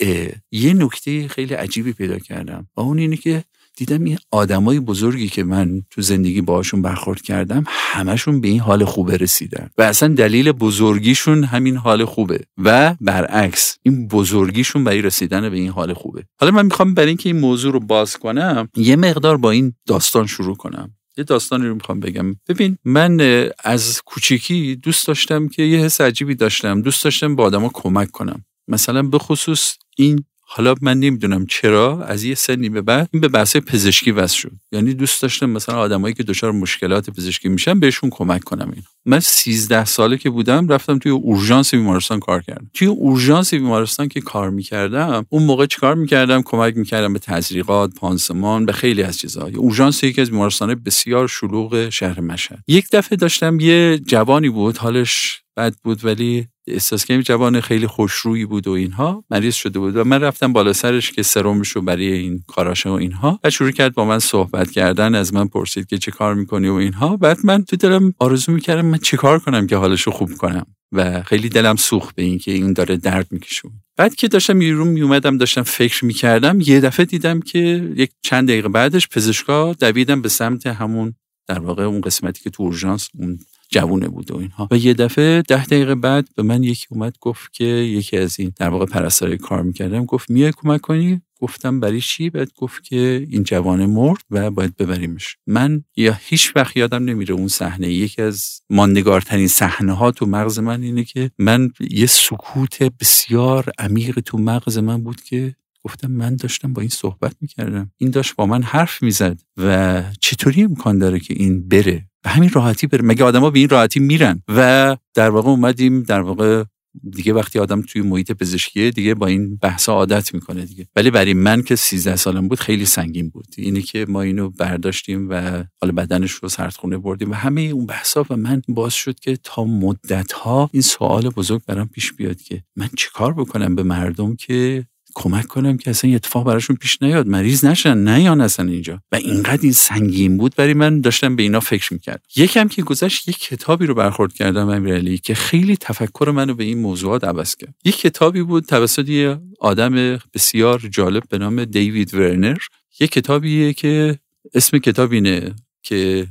یه نکته خیلی عجیبی پیدا کردم و اون اینه که دیدم این آدمای بزرگی که من تو زندگی باهاشون برخورد کردم همشون به این حال خوبه رسیدن. و اصلا دلیل بزرگیشون همین حال خوبه. و برعکس این بزرگیشون برای رسیدن به این حال خوبه. حالا من می‌خوام برای اینکه این موضوع رو باز کنم یه مقدار با این داستان شروع کنم. یه داستانی رو می‌خوام بگم. ببین من از کوچیکی دوست داشتم که یه حس عجیبی داشتم. دوست داشتم با آدما کمک کنم. مثلا به خصوص این حالا من نمی‌دونم چرا از یه سنی به بعد این به بحث پزشکی وصل شد. یعنی دوست داشتم مثلا آدمایی که دچار مشکلات پزشکی میشن بهشون کمک کنم این من 13 ساله که بودم رفتم توی اورژانس بیمارستان کار کردم. توی اورژانس بیمارستان که کار می‌کردم اون موقع چیکار می‌کردم؟ کمک می‌کردم به تزریقات پانسمان به خیلی از چیزها. اورژانس یکی از بیمارستان بسیار شلوغ شهر مشهد. یک دفعه داشتم یه جوانی بود حالش بد بود ولی احساس کردم جوان خیلی خوشرویی بود و اینها مریض شده بود و من رفتم بالا سرش که سرمش رو برای این کاراشه و اینها و شروع کرد با من صحبت کردن از من پرسید که چه کار می‌کنی و اینها. بعد من تو دلم آرزو می‌کردم من چه کار کنم که حالش رو خوب کنم و خیلی دلم سوخت به این که این داره درد میکشون بعد که داشتم بیرون میومدم داشتم فکر می‌کردم یه دفعه دیدم که یک چند دقیقه بعدش پزشکا دویدم به سمت همون در واقع اون قسمتی که تو اورژانس اون جوونه بود و اینها. و یه دفعه ده دقیقه بعد به من یکی اومد گفت که یکی از این در واقع پرستاری کار می‌کردم گفت میای کمک کنی؟ گفتم برای چی؟ بعد گفت که این جوان مرد و باید ببریمش. من یا هیچ وقت یادم نمیره اون صحنه. یکی از ماندگارترین صحنه ها تو مغز من اینه که من یه سکوت بسیار عمیق تو مغز من بود که گفتم من داشتم با این صحبت می‌کردم. این داشت با من حرف می‌زد و چطوری امکان داره که این بره؟ به همین راحتی بره مگه آدما به این راحتی میرن؟ و در واقع اومدیم در واقع دیگه وقتی آدم توی محیط پزشکیه دیگه با این بحثا عادت می‌کنه دیگه. ولی برای من که 13 سالم بود خیلی سنگین بود. اینه که ما اینو برداشتیم و حالا بدنش رو سردخونه بردیم و همه اون بحثا و من باز شد که تا مدت ها این سوال بزرگ برام پیش بیاد که من چیکار بکنم به مردم که کمک کنم که اصلا اتفاق براشون پیش نیاد. مریض نشن نیان اصلا اینجا. و اینقدر این سنگین بود برای من داشتم به اینا فکر می‌کرد یکم که گذشت یک کتابی رو برخورد کردم امیرعلی که خیلی تفکر منو به این موضوعات عوض کرد. یک کتابی بود توسط یه آدم بسیار جالب به نام دیوید ورنر. یک کتابیه که اسم کتاب اینه که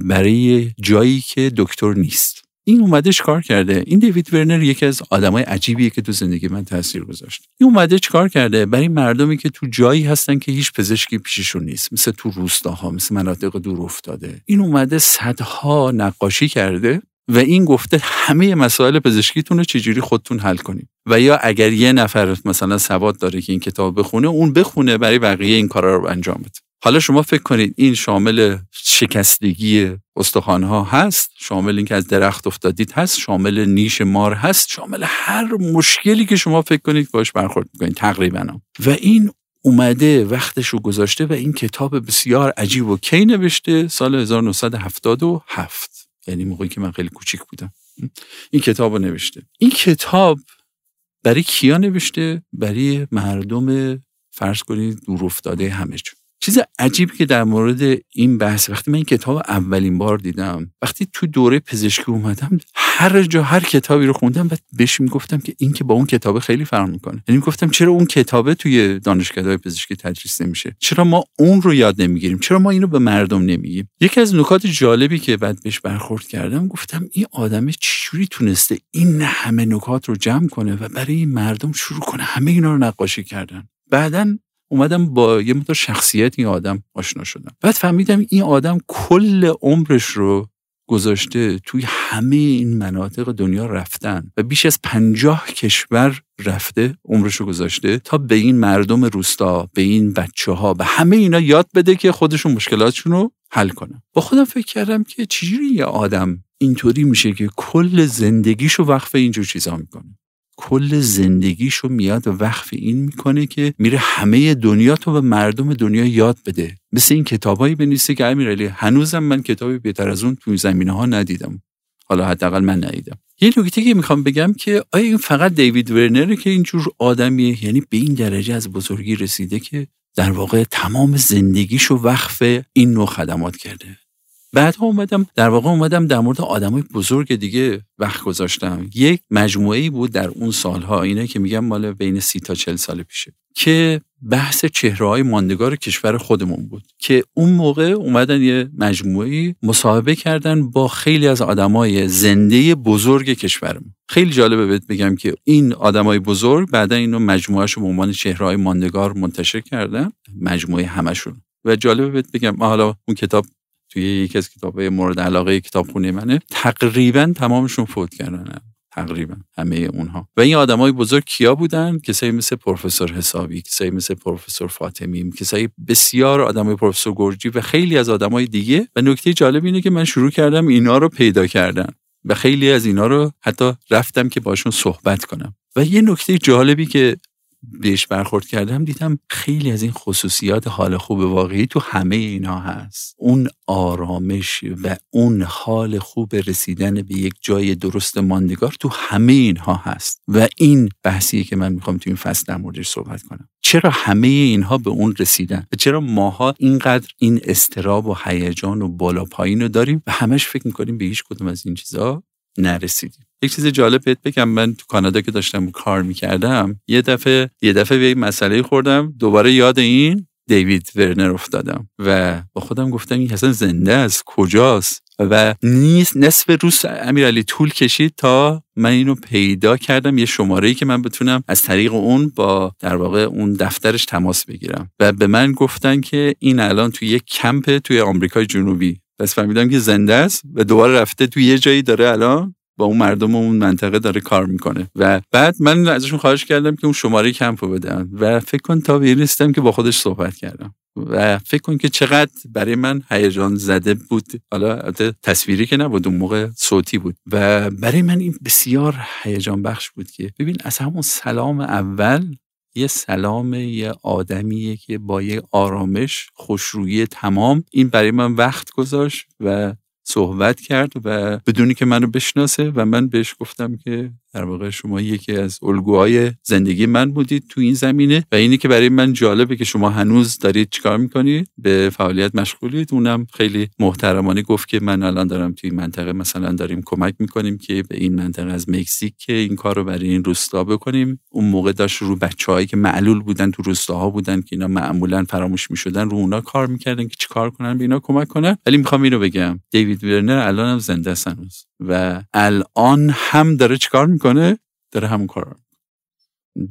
برای جایی که دکتر نیست. این اومده چیکار کرده؟ این دیوید ورنر یکی از آدمای عجیبیه که تو زندگی من تاثیر گذاشت. این اومده چیکار کرده؟ برای مردمی که تو جایی هستن که هیچ پزشکی پیششون نیست. مثل تو روستاها مثل مناطق دور افتاده. این اومده صدها نقاشی کرده و این گفته همه مسائل پزشکیتون رو چجوری خودتون حل کنیم. و یا اگر یه نفر مثلا سواد داره که این کتاب بخونه اون بخونه برای بقیه این کارا رو انجام بده. حالا شما فکر کنید این شامل شکستگی ها هست؟ شامل اینکه از درخت افتادید هست؟ شامل نیش مار هست؟ شامل هر مشکلی که شما فکر کنید باش برخورد می‌کنید تقریبا. و این اومده وقتش رو گذاشته و این کتاب بسیار عجیب و کی نوشته؟ سال 1977 یعنی موقعی که من خیلی کوچیک بودم. این کتاب رو نوشته. این کتاب برای کیا نوشته؟ برای مردم فرض کنید دور افتاده همه چیز عجیبی که در مورد این بحث وقتی من این کتاب اولین بار دیدم وقتی تو دوره پزشکی اومدم هر جا هر کتابی رو خوندم و بهش می‌گفتم که این که با اون کتاب خیلی فرق می‌کنه. یعنی می‌گفتم چرا اون کتابه توی دانشگاه پزشکی تدریس نمیشه؟ چرا ما اون رو یاد نمی‌گیریم؟ چرا ما اینو به مردم نمیگیم؟ یکی از نکات جالبی که بعد بهش برخورد کردم گفتم این آدم چجوری تونسته این همه نکات رو جمع کنه و برای مردم شروع کنه؟ همه اینا رو نقاشی کردن. بعدا اومدم با یه مقدار شخصیت این آدم آشنا شدم. بعد فهمیدم این آدم کل عمرش رو گذاشته توی همه این مناطق دنیا رفتن و بیش از پنجاه کشور رفته عمرشو گذاشته تا به این مردم روستا به این بچه ها به همه اینا یاد بده که خودشون مشکلاتشون رو حل کنن. با خودم فکر کردم که چجوری یه آدم اینطوری میشه که کل زندگیشو وقف اینجور چیزا می‌کنه. کل زندگیشو میاد و وقف این می‌کنه که میره همه دنیا تو به مردم دنیا یاد بده. مثل این کتابایی بنویسه که امیرعلی هنوزم من کتابی بهتر از اون توی زمینه ها ندیدم. حالا حداقل من ندیدم. یه نکته که می‌خوام بگم که آیا این فقط دیوید ورنره که اینجور آدمیه؟ یعنی به این درجه از بزرگی رسیده که در واقع تمام زندگیشو وقف این نوع خدمات کرده. بعد اومدم در واقع اومدم در مورد آدمای بزرگ دیگه وقت گذاشتم. یک مجموعه بود در اون سالها اینه که میگم مال بین سی تا چل سال پیشه که بحث چهره های ماندگار کشور خودمون بود که اون موقع اومدن یه مجموعه مصاحبه کردن با خیلی از آدمای زنده بزرگ کشورمون. خیلی جالبه بهت بگم که این آدمای بزرگ بعدا اینو مجموعهش به عنوان چهره های ماندگار منتشر کردن مجموعه همشون و جالبه بهت بگم حالا اون کتاب توی یکی از کتابهای مورد علاقه کتابخونه منه. تقریبا تمامشون فوت کردن تقریبا همه اونها. و این آدمای بزرگ کیا بودن؟ کسایی مثل پروفسور حسابی کسایی مثل پروفسور فاطمی کسایی بسیار آدمای پروفسور گرجی و خیلی از آدمای دیگه. و نکته جالب اینه که من شروع کردم اینا رو پیدا کردن. و خیلی از اینا رو حتی رفتم که باشون صحبت کنم. و یه نکته جالبی که بهش برخورد کردم دیدم خیلی از این خصوصیات حال خوب واقعی تو همه اینا هست. اون آرامش و اون حال خوب رسیدن به یک جای درست ماندگار تو همه اینها هست. و این بحثیه که من می‌خوام تو این فصل در موردش صحبت کنم. چرا همه اینها به اون رسیدن؟ و چرا ماها اینقدر این استراب و هیجان و بالا پایین رو داریم و همش فکر می‌کنیم به هیچ کدوم از این چیزها نرسیدیم؟ یک چیز جالب بهت بگم. من تو کانادا که داشتم کار می‌کردم یه دفعه یه دفعه به مسئله خوردم. دوباره یاد این دیوید ورنر افتادم و با خودم گفتم این اصلا زنده است کجاست؟ و نیست نصف روز امیرعلی طول کشید تا من اینو پیدا کردم. یه شماره ای که من بتونم از طریق اون با در واقع اون دفترش تماس بگیرم. و به من گفتن که این الان توی یک کمپ توی آمریکای جنوبی. پس فهمیدم که زنده است و دوباره رفته توی یه جایی داره الان با اون مردم اون منطقه داره کار می‌کنه. و بعد من ازشون خواهش کردم که اون شماره کمپو بدن. و فکر کن تا به رسیدم که با خودش صحبت کردم. و فکر کن که چقدر برای من هیجان زده بود. حالا تصویری که نبود اون موقع صوتی بود. و برای من این بسیار هیجان بخش بود که ببین از همون سلام اول یه سلام یه آدمیه که با یه آرامش خوشرویی تمام. این برای من وقت گذاشت و صحبت کرد و بدونی که منو بشناسه و من بهش گفتم که در واقع شما یکی از الگوهای زندگی من بودید تو این زمینه و اینی که برای من جالبه که شما هنوز دارید چیکار می‌کنید به فعالیت مشغولید. اونم خیلی محترمانه گفت که من الان دارم توی منطقه مثلا داریم کمک می‌کنیم که به این منطقه از مکزیک که این کار رو برای این روستا بکنیم. اون موقع داشت رو بچههایی که معلول بودن تو روستاها بودن که اینا معمولا فراموش می‌شدن رو اونا کار می‌کردن که چیکار کنن به اینا کمک کنن. ولی می‌خوام اینو بگم. دیوید ورنر الان هم زنده است و الان هم داره چیکار می‌کنه؟ داره همون کار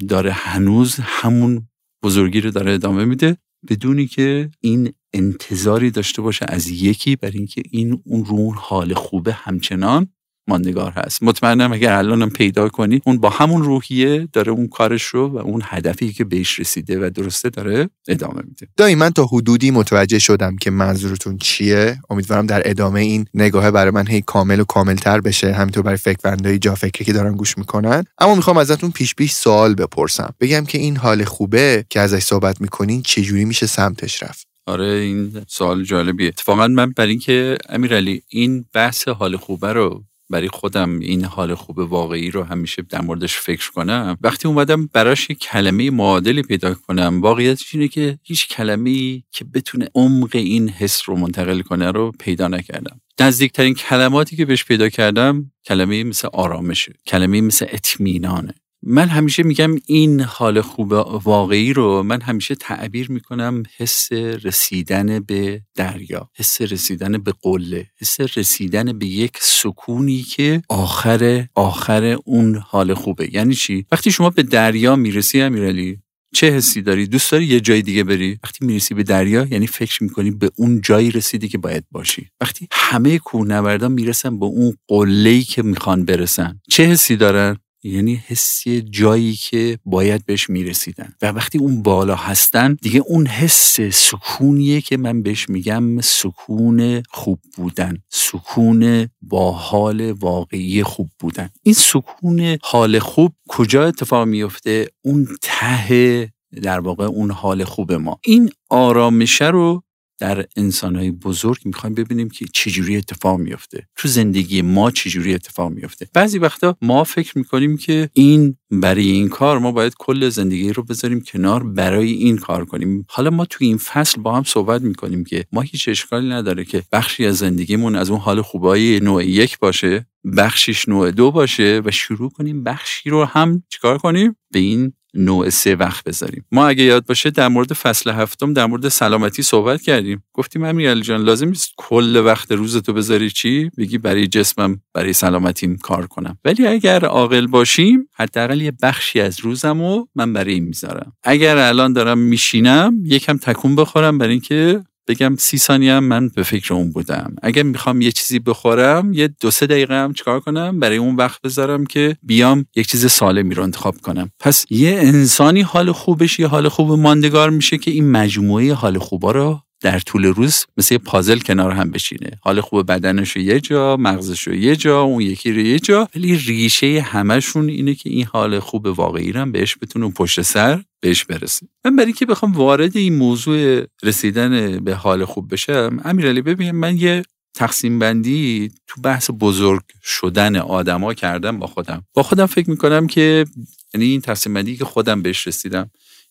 داره هنوز همون بزرگی رو داره ادامه میده بدونی که این انتظاری داشته باشه از یکی برای اینکه این اون رو حال خوبه همچنان ماندگار هست. مطمئنم اگر الانم پیدا کنی اون با همون روحیه داره اون کارش رو و اون هدفی که بهش رسیده و درسته داره ادامه میده. دایی من تا حدودی متوجه شدم که منظورتون چیه. امیدوارم در ادامه این نگاه برای من هی کامل و کاملتر بشه. همینطور برای فکرندهای جا فکری که دارن گوش می‌کنن. اما می‌خوام ازتون پیش پیش سوال بپرسم. بگم که این حال خوبه که ازش صحبت می‌کنین چجوری میشه سمتش رفت؟ آره این سوال جالبیه. اتفاقا من برای اینکه امیرعلی این بحث حال خوبه رو برای خودم این حال خوب واقعی رو همیشه در موردش فکر کنم. وقتی اومدم براش یک کلمه معادلی پیدا کنم واقعیتش اینه که هیچ کلمه که بتونه عمق این حس رو منتقل کنه رو پیدا نکردم. نزدیکترین کلماتی که بهش پیدا کردم کلمه مثل آرامشه کلمه مثل اطمینانه. من همیشه میگم این حال خوب واقعی رو من همیشه تعبیر می‌کنم حس رسیدن به دریا حس رسیدن به قله حس رسیدن به یک سکونی که آخر آخر اون حال خوبه. یعنی چی؟ وقتی شما به دریا می‌رسی امیرعلی چه حسی داری؟ دوست داری یه جای دیگه بری؟ وقتی می‌رسی به دریا یعنی فکر می‌کنی به اون جایی رسیدی که باید باشی. وقتی همه کوهنوردان می‌رسن به اون قله‌ای که می‌خوان برسن چه حسی دارن؟ یعنی حسی جایی که باید بهش می‌رسیدن. و وقتی اون بالا هستن دیگه اون حس سکونیه که من بهش میگم سکون خوب بودن. سکون با حال واقعی خوب بودن. این سکون حال خوب کجا اتفاق میفته اون ته در واقع اون حال خوب ما. این آرامشه رو در انسانهای بزرگ می‌خوایم ببینیم که چجوری اتفاق میفته تو زندگی ما چجوری اتفاق میفته بعضی وقتا ما فکر می‌کنیم که این برای این کار ما باید کل زندگی رو بذاریم کنار برای این کار کنیم. حالا ما تو این فصل با هم صحبت می‌کنیم که ما هیچ اشکالی نداره که بخشی از زندگیمون از اون حال خوبای نوع یک باشه بخشیش نوع دو باشه و شروع کنیم بخشی رو هم چیکار کنیم؟ به این نوع سه وقت بذاریم. ما اگه یاد باشه در مورد فصل هفتم در مورد سلامتی صحبت کردیم. گفتیم امیر جان لازم نیست کل وقت روزتو بذاری؟ چی؟ بگی برای جسمم برای سلامتیم کار کنم. ولی اگر عاقل باشیم حداقل یه بخشی از روزمو من برای این می‌ذارم. اگر الان دارم میشینم یکم تکون بخورم برای اینکه بگم سی ثانیه هم من به فکر اون بودم. اگر می‌خوام یه چیزی بخورم یه دو سه دقیقه هم چیکار کنم برای اون وقت بذارم که بیام یک چیز سالمی رو انتخاب کنم. پس یه انسانی حال خوبش یه حال خوب ماندگار میشه که این مجموعه حال خوبا رو در طول روز مثل پازل کنار هم بشینه. حال خوب بدنش رو یه جا مغزش رو یه جا اون یکی رو یه جا. ولی ریشه همشون اینه که این حال خوب واقعی رو هم بهش بتونه پشت سر بهش برسه. من برای که بخوام وارد این موضوع رسیدن به حال خوب بشم امیرعلی ببین من یه تقسیم بندی تو بحث بزرگ شدن آدما کردم با خودم. با خودم فکر می‌کنم که یعنی این تقسیم بندی که خودم بهش رسیدم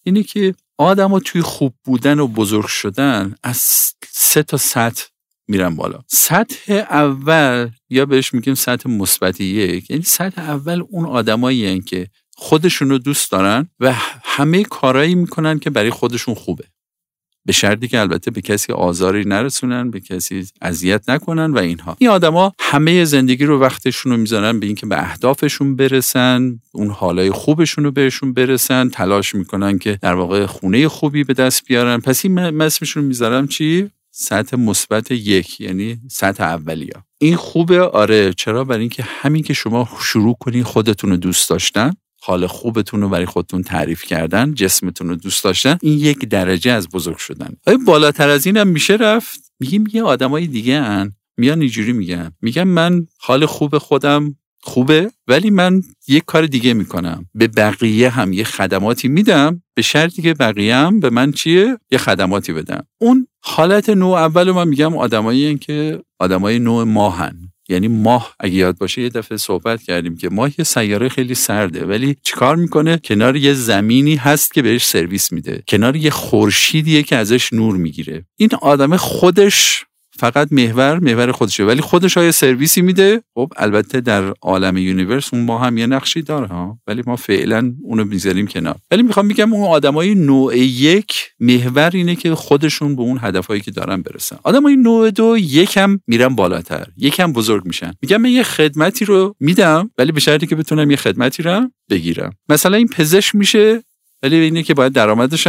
اینه که آدما توی خوب بودن و بزرگ شدن از سه تا سطح میرن بالا. سطح اول یا بهش میگیم سطح مثبت یک یعنی سطح اول اون آدمایی که خودشون رو دوست دارن و همه کارایی می‌کنن که برای خودشون خوبه. به شرطی که البته به کسی آزاری نرسونن به کسی اذیت نکنن و اینها. این آدما همه زندگی رو وقتشون رو می‌ذارن به اینکه به اهدافشون برسن اون حالای خوبشون رو بهشون برسن تلاش می‌کنن که در واقع خونه خوبی به دست بیارن. پس این مسمشون می‌ذارم چی؟ سطح مثبت یک یعنی سطح اولیا این خوبه آره. چرا؟ برای اینکه همین که شما شروع کنی خودتون رو دوست داشتن. حال خوبتون رو برای خودتون تعریف کردن جسمتون رو دوست داشتن این یک درجه از بزرگ شدن. آیا بالاتر از اینم میشه رفت. میگیم یه آدمای دیگه ان میان اینجوری میگن. میگن من حال خوب خودم خوبه ولی من یک کار دیگه می‌کنم. به بقیه هم یه خدماتی میدم. به شرطی که بقیه هم به من چیه؟ یه خدماتی بدم اون حالت نوع اول من میگم آدمایی که آدمای نوع ماهن یعنی ماه اگه یاد باشه یه دفعه صحبت کردیم که ماه یه سیاره خیلی سرده ولی چیکار می‌کنه؟ کنار یه زمینی هست که بهش سرویس میده. کنار یه خورشیدیه که ازش نور می‌گیره. این آدم خودش فقط محور محور خودشه. ولی خودش هی سرویسی میده. خب البته در عالم universe اون ما هم یه نقشی داره ها. ولی ما فعلا اونو می‌ذاریم کنار. ولی می‌خوام بگم اون آدمای نوع یک محور اینه که خودشون به اون هدفهایی که دارن برسن. آدمای نوع دو یکم میرن بالاتر یکم بزرگ میشن. میگم من یه خدمتی رو میدم ولی به شرطی که بتونم یه خدمتی رو بگیرم. مثلا این پزشک میشه ولی اینه که باید درآمدش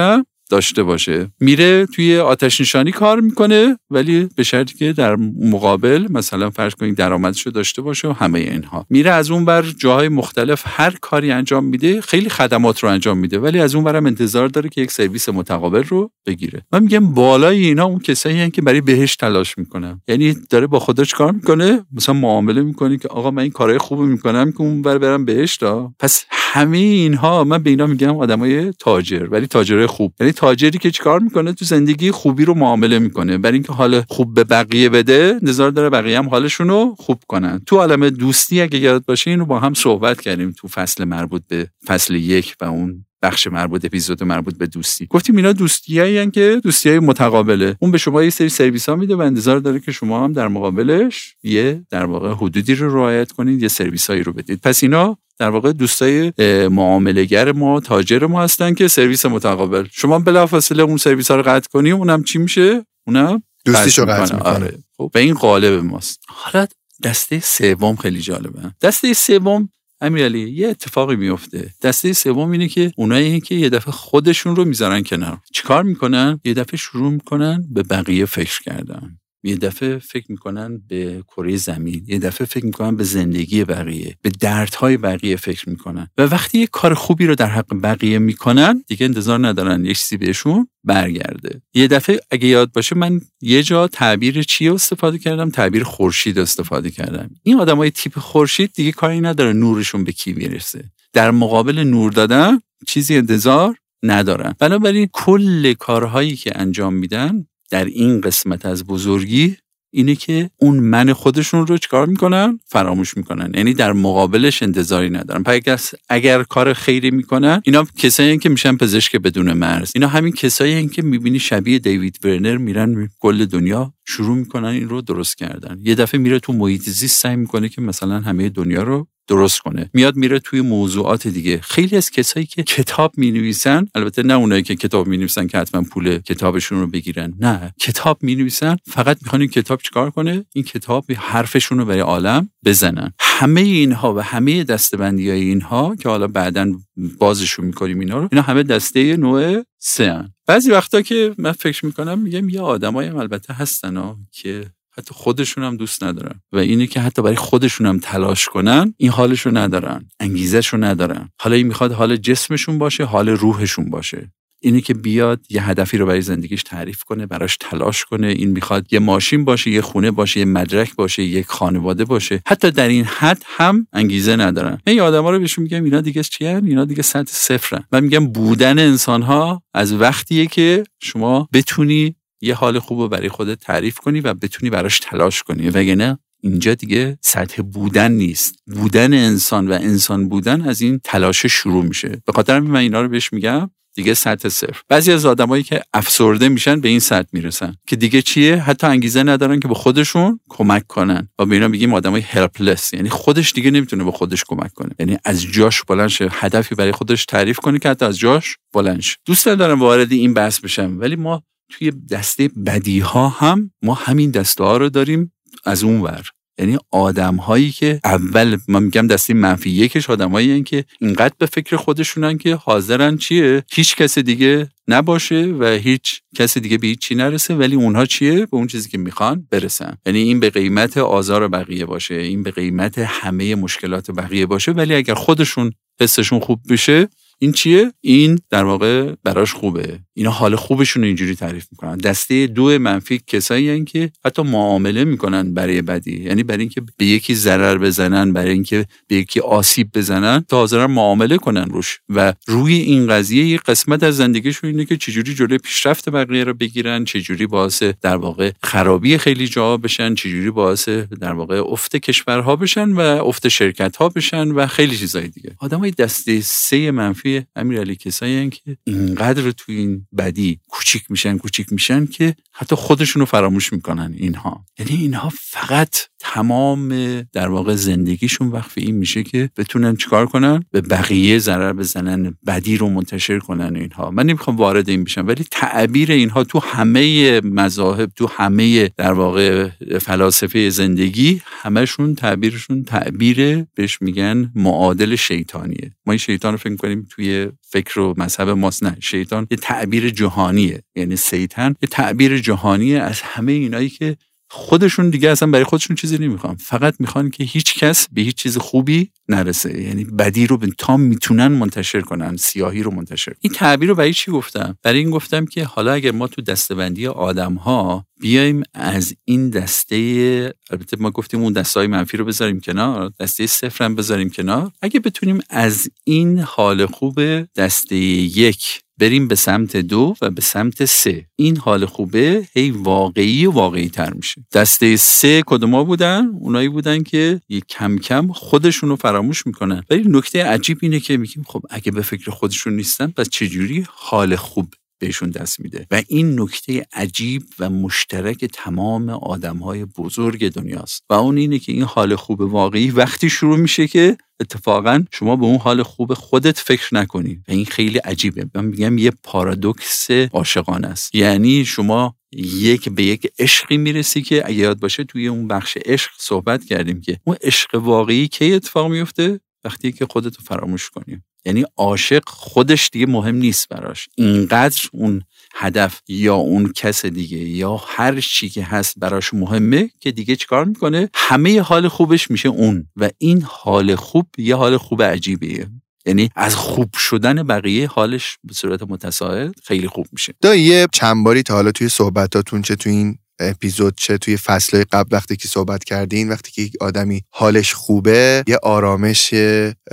داشته باشه. میره توی آتش نشانی کار می‌کنه ولی به شرطی که در مقابل مثلا فرض کنید درآمدش رو داشته باشه و همه اینها. میره از اون بر جاهای مختلف هر کاری انجام میده خیلی خدمات رو انجام میده ولی از اون برم انتظار داره که یک سرویس متقابل رو بگیره. من میگم بالای اینا اون کسایی که برای بهش تلاش می‌کنن. یعنی داره با خودش کار می‌کنه مثلا معامله می‌کنه که آقا من این کارهای خوب می‌کنم که اون بر برم بهش دا پس همه اینها من به اینا میگم آدمای تاجر ولی تاجرای خوب. یعنی تاجری که چیکار می‌کنه تو زندگی خوبی رو معامله می‌کنه. برای اینکه حال خوب به بقیه بده نظر داره بقیه هم حالشون رو خوب کنن. تو عالم دوستی اگه یاد باشه اینو با هم صحبت کردیم تو فصل مربوط به فصل یک و اون بخش مربوط اپیزود مربوط به دوستی. گفتیم اینا دوستیایی که دوستی های متقابله. اون به شما یه سری سرویس ها میده و انتظار داره که شما هم در مقابلش یه در واقع حدودی رو رعایت کنید یه سرویس هایی رو بدید. پس اینا در واقع دوستای معاملهگر ما تاجر ما هستن که سرویس متقابل. شما بلافاصله اون سرویس ها رو قطع کنی اونم چی میشه؟ اونم دوستیشو قطع می‌کنه. آره. خب به این قالب ماست. حالا دسته سوم خیلی جالبه. دسته سوم امیرعلی یه اتفاقی میفته دسته سوم اینه که اونایی که یه دفعه خودشون رو می‌ذارن کنار. چیکار می‌کنن؟ یه دفعه شروع می‌کنن به بقیه فکر کردن. یه دفعه فکر می‌کنن به کره زمین یه دفعه فکر می‌کنن به زندگی بقیه به دردهای بقیه فکر می‌کنن. و وقتی یه کار خوبی رو در حق بقیه می‌کنن دیگه انتظار ندارن یه چیزی بهشون برگرده. یه دفعه اگه یاد باشه من یه جا تعبیر چی استفاده کردم؟ تعبیر خورشید استفاده کردم. این آدمای تیپ خورشید دیگه کاری نداره نورشون به کی می‌رسه. در مقابل نور دادن چیزی انتظار ندارن. بنابراین کل کارهایی که انجام میدن در این قسمت از بزرگی اینه که اون من خودشون رو چکار می‌کنن؟ فراموش می‌کنن. یعنی در مقابلش انتظاری ندارن. پس اگر کار خیری می‌کنن اینا کسایی که میشن پزشک بدون مرز. اینا همین کسایی که می‌بینی شبیه دیوید ورنر میرن کل دنیا شروع می‌کنن این رو درست کردن. یه دفعه میره تو محیط زیست سعی می‌کنه که مثلا همه دنیا رو درست کنه. میاد میره توی موضوعات دیگه. خیلی از کسایی که کتاب می نویسن البته نه اونایی که کتاب می نویسن که حتما پول کتابشون رو بگیرن. نه. کتاب می نویسن فقط می‌خوان این کتاب چیکار کنه؟ این کتاب حرفشون رو برای عالم بزنن. همه اینها و همه دستبندی های اینها که حالا بعدا بازشون می‌کنیم اینا رو اینا همه دسته نوع سه بعضی وقتا که من فکر می‌کنم میگم یه آدمایی هم البته هستن ها که حتی خودشون هم دوست ندارن. و اینه که حتی برای خودشون هم تلاش کنن این حالشو ندارن انگیزشو ندارن. حالا این می‌خواد حال جسمشون باشه حال روحشون باشه. اینه که بیاد یه هدفی رو برای زندگیش تعریف کنه براش تلاش کنه. این می‌خواد یه ماشین باشه یه خونه باشه یه مدرک باشه یک خانواده باشه. حتی در این حد هم انگیزه ندارن. این آدما رو بهشون میگم اینا دیگه چی اینا دیگه سطح صفرن. من میگم بودن انسان ها از وقتیه که شما بتونی یه حال خوب رو برای خودت تعریف کنی و بتونی براش تلاش کنی. وگرنه اینجا دیگه سطح بودن نیست. بودن انسان و انسان بودن از این تلاش شروع میشه. به خاطر من اینا رو بهش میگم دیگه سطح صفر. بعضی از آدمایی که افسرده میشن به این سطح می‌رسن. که دیگه چیه؟ حتی انگیزه ندارن که به خودشون کمک کنن. و به اینا میگیم آدمای هلپلس یعنی خودش دیگه نمی‌تونه به خودش کمک کنه. یعنی از جاش بلند شه. هدفی برای خودش تعریف کنه که حتی از جاش بلند شه. دوست دارم وارد این بحث بشم. ولی ما توی دسته بدی ها هم ما همین دسته ها رو داریم از اون ور یعنی آدم هایی که اول من میگم دسته منفی یکش آدم هایی که اینقدر به فکر خودشونن که حاضرن چیه؟ هیچ کس دیگه نباشه و هیچ کس دیگه به هیچ چی نرسه ولی اونها چیه؟ به اون چیزی که می‌خوان برسن. یعنی این به قیمت آزار بقیه باشه این به قیمت همه مشکلات بقیه باشه ولی اگر خودشون حسشون خوب بشه این چیه؟ این در واقع براش خوبه. اینا حال خوبشون رو اینجوری تعریف می‌کنن. دسته دو منفی کسایی که حتی معامله می‌کنن برای بدی. یعنی برای اینکه به یکی ضرر بزنن برای اینکه به یکی آسیب بزنن تا حاضرن معامله کنن روش. و روی این قضیه یه قسمت از زندگیشون اینه که چجوری جلوی پیشرفت بقیه رو بگیرن چجوری باعث در واقع خرابی خیلی جا بشن چجوری باعث در واقع افت کشورها بشن و افت شرکت ها بشن و خیلی چیزای دیگه. آدمای دسته سه منفی امیرعلی کسایی که اینقدر توی این بدی کوچیک میشن کوچیک میشن که حتی خودشونو فراموش می‌کنن اینها. یعنی اینها فقط تمام در واقع زندگیشون وقف این میشه که بتونن چیکار کنن؟ به بقیه ضرر بزنن بدی رو منتشر کنن اینها. من نمی‌خوام وارد این بشم ولی تعبیر اینها تو همه مذاهب تو همه در واقع فلاسفه زندگی همشون تعبیرشون تعبیر بهش میگن معادل شیطانیه. ما این شیطان رو فکر کنیم توی فکر و مذهب ماست نه. شیطان یه تعبیر جهانیه. یعنی سیطان یه تعبیر جهانیه از همه اینایی که خودشون دیگه اصلا برای خودشون چیزی نمی‌خوان. فقط می‌خوان که هیچ کس به هیچ چیز خوبی نرسه. یعنی بدی رو تا می‌تونن منتشر کنن سیاهی رو منتشر این تعبیر رو برای چی گفتم؟ برای این گفتم که حالا اگر ما تو دستبندی آدم ها بیایم از این دسته البته ما گفتیم اون دسته های منفی رو بذاریم کنار دسته صفر هم بذاریم کنار. اگه بتونیم از این حال خوب دسته یک بریم به سمت دو و به سمت سه این حال خوبه هی واقعی و واقعی تر میشه. دسته سه کدوما بودن؟ اونایی بودن که یک کم کم خودشون رو فراموش می‌کنن ولی نکته عجیب اینه که میگیم خب اگه به فکر خودشون نیستن پس چجوری حال خوب بهشون دست میده. و این نکته عجیب و مشترک تمام آدم های بزرگ دنیاست. و اون اینه که این حال خوب واقعی وقتی شروع میشه که اتفاقا شما به اون حال خوب خودت فکر نکنی. و این خیلی عجیبه. من میگم یه پارادوکس عاشقانه است. یعنی شما یک به یک عشقی می‌رسی که اگه یاد باشه توی اون بخش عشق صحبت کردیم که اون عشق واقعی کی اتفاق میفته؟ وقتی که خودتو فراموش کنی. یعنی عاشق خودش دیگه مهم نیست براش. اینقدر اون هدف یا اون کس دیگه یا هر چی که هست براش مهمه که دیگه چیکار می‌کنه؟ همه حال خوبش میشه اون. و این حال خوب یه حال خوب عجیبیه. یعنی از خوب شدن بقیه حالش به صورت متساعد خیلی خوب میشه. یه چند باری تا حالا توی صحبتاتون چه توی این اپیزود چه توی فصل قبل وقتی که صحبت کردین وقتی که آدمی حالش خوبه یه آرامش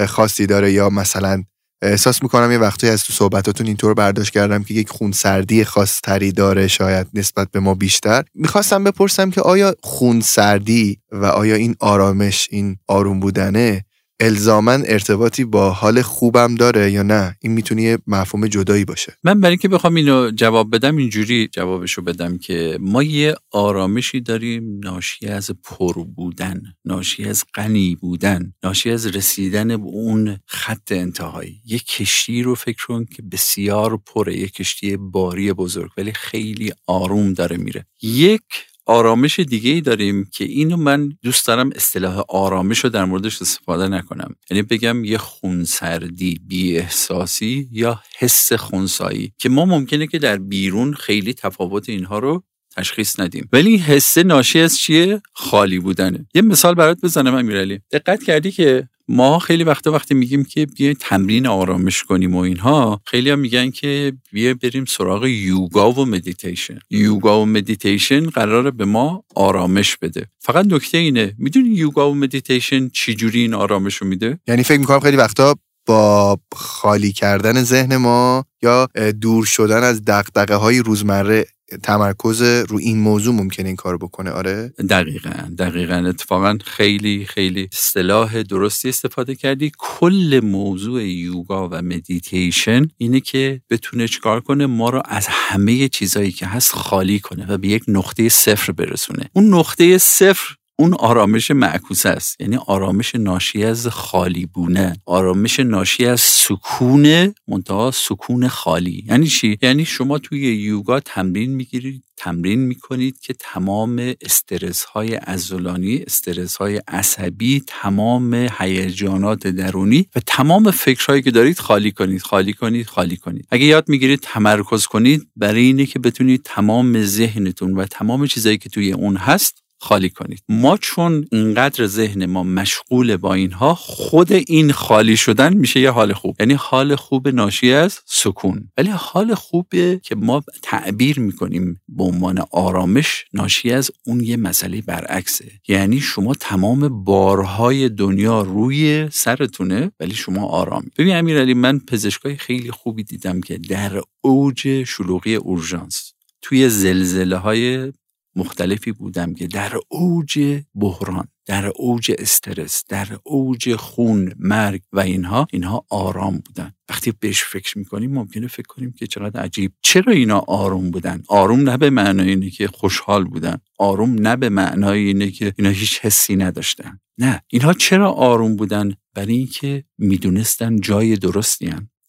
خاصی داره یا مثلا احساس می‌کنم یه وقتی از تو صحبتاتون اینطور برداشت کردم که یک خونسردی خاص تری داره شاید نسبت به ما بیشتر. می‌خواستم بپرسم که آیا خونسردی و آیا این آرامش این آروم بودنه الزامن ارتباطی با حال خوبم داره یا نه؟ این می‌تونه یه مفهوم جدایی باشه. من برای اینکه بخوام اینو جواب بدم اینجوری جوابشو بدم که ما یه آرامشی داریم ناشی از پر بودن ناشی از غنی بودن ناشی از رسیدن به اون خط انتهایی. یه کشتی رو فکر کن که بسیار پره یه کشتی باری بزرگ ولی خیلی آروم داره میره. یک آرامش دیگه ای داریم که اینو من دوست دارم اصطلاح آرامش رو در موردش استفاده نکنم. یعنی بگم یه خونسردی بی احساسی یا حس خونسایی که ما ممکنه که در بیرون خیلی تفاوت اینها رو تشخیص ندیم. ولی حسه ناشی از چیه؟ خالی بودنه. یه مثال برات بزنم امیرعلی. دقت کردی که ما خیلی وقتا وقتی میگیم که بیا تمرین آرامش کنیم و اینها خیلی هم میگن که بیا بریم سراغ یوگا و مدیتیشن یوگا و مدیتیشن قراره به ما آرامش بده. فقط نکته اینه می‌دونی یوگا و مدیتیشن چجوری این آرامش رو میده؟ یعنی فکر می‌کنم خیلی وقتا با خالی کردن ذهن ما یا دور شدن از دغدغه های روزمره تمرکز رو این موضوع ممکنه این کار بکنه؟ آره. دقیقا دقیقا. اتفاقا خیلی خیلی اصطلاح درستی استفاده کردی. کل موضوع یوگا و مدیتیشن اینه که بتونه چکار کنه؟ ما رو از همه چیزایی که هست خالی کنه و به یک نقطه صفر برسونه. اون نقطه صفر اون آرامش معکوس است. یعنی آرامش ناشی از خالی بودنه آرامش ناشی از سکون منتها سکون خالی. یعنی چی؟ یعنی شما توی یوگا تمرین می‌گیرید تمرین می‌کنید که تمام استرس های ازولانی استرس های عصبی تمام هیجانات درونی و تمام فکرهایی که دارید خالی کنید خالی کنید خالی کنید. اگه یاد می‌گیرید تمرکز کنید برای اینه که بتونید تمام ذهنتون و تمام چیزایی که توی اون هست خالی کنید. ما چون اینقدر ذهن ما مشغول با اینها خود این خالی شدن میشه یه حال خوب. یعنی حال خوب ناشی از سکون. ولی حال خوبه که ما تعبیر می‌کنیم به عنوان آرامش ناشی از اون یه مسئله برعکسه. یعنی شما تمام بارهای دنیا روی سرتونه ولی شما آرام ببین امیرعلی من پزشکای خیلی خوبی دیدم که در اوج شلوغی اورژانس توی زلزله های مختلفی بودم که در اوج بحران در اوج استرس در اوج خون مرگ و اینها اینها آرام بودن. وقتی بهش فکر می‌کنیم ممکنه فکر کنیم که چقدر عجیب. چرا اینا آروم بودن؟ آروم نه به معنای اینه که خوشحال بودن. آروم نه به معنای اینه که اینا هیچ حسی نداشتن. نه. اینها چرا آروم بودن؟ برای اینکه می‌دونستن جای درستی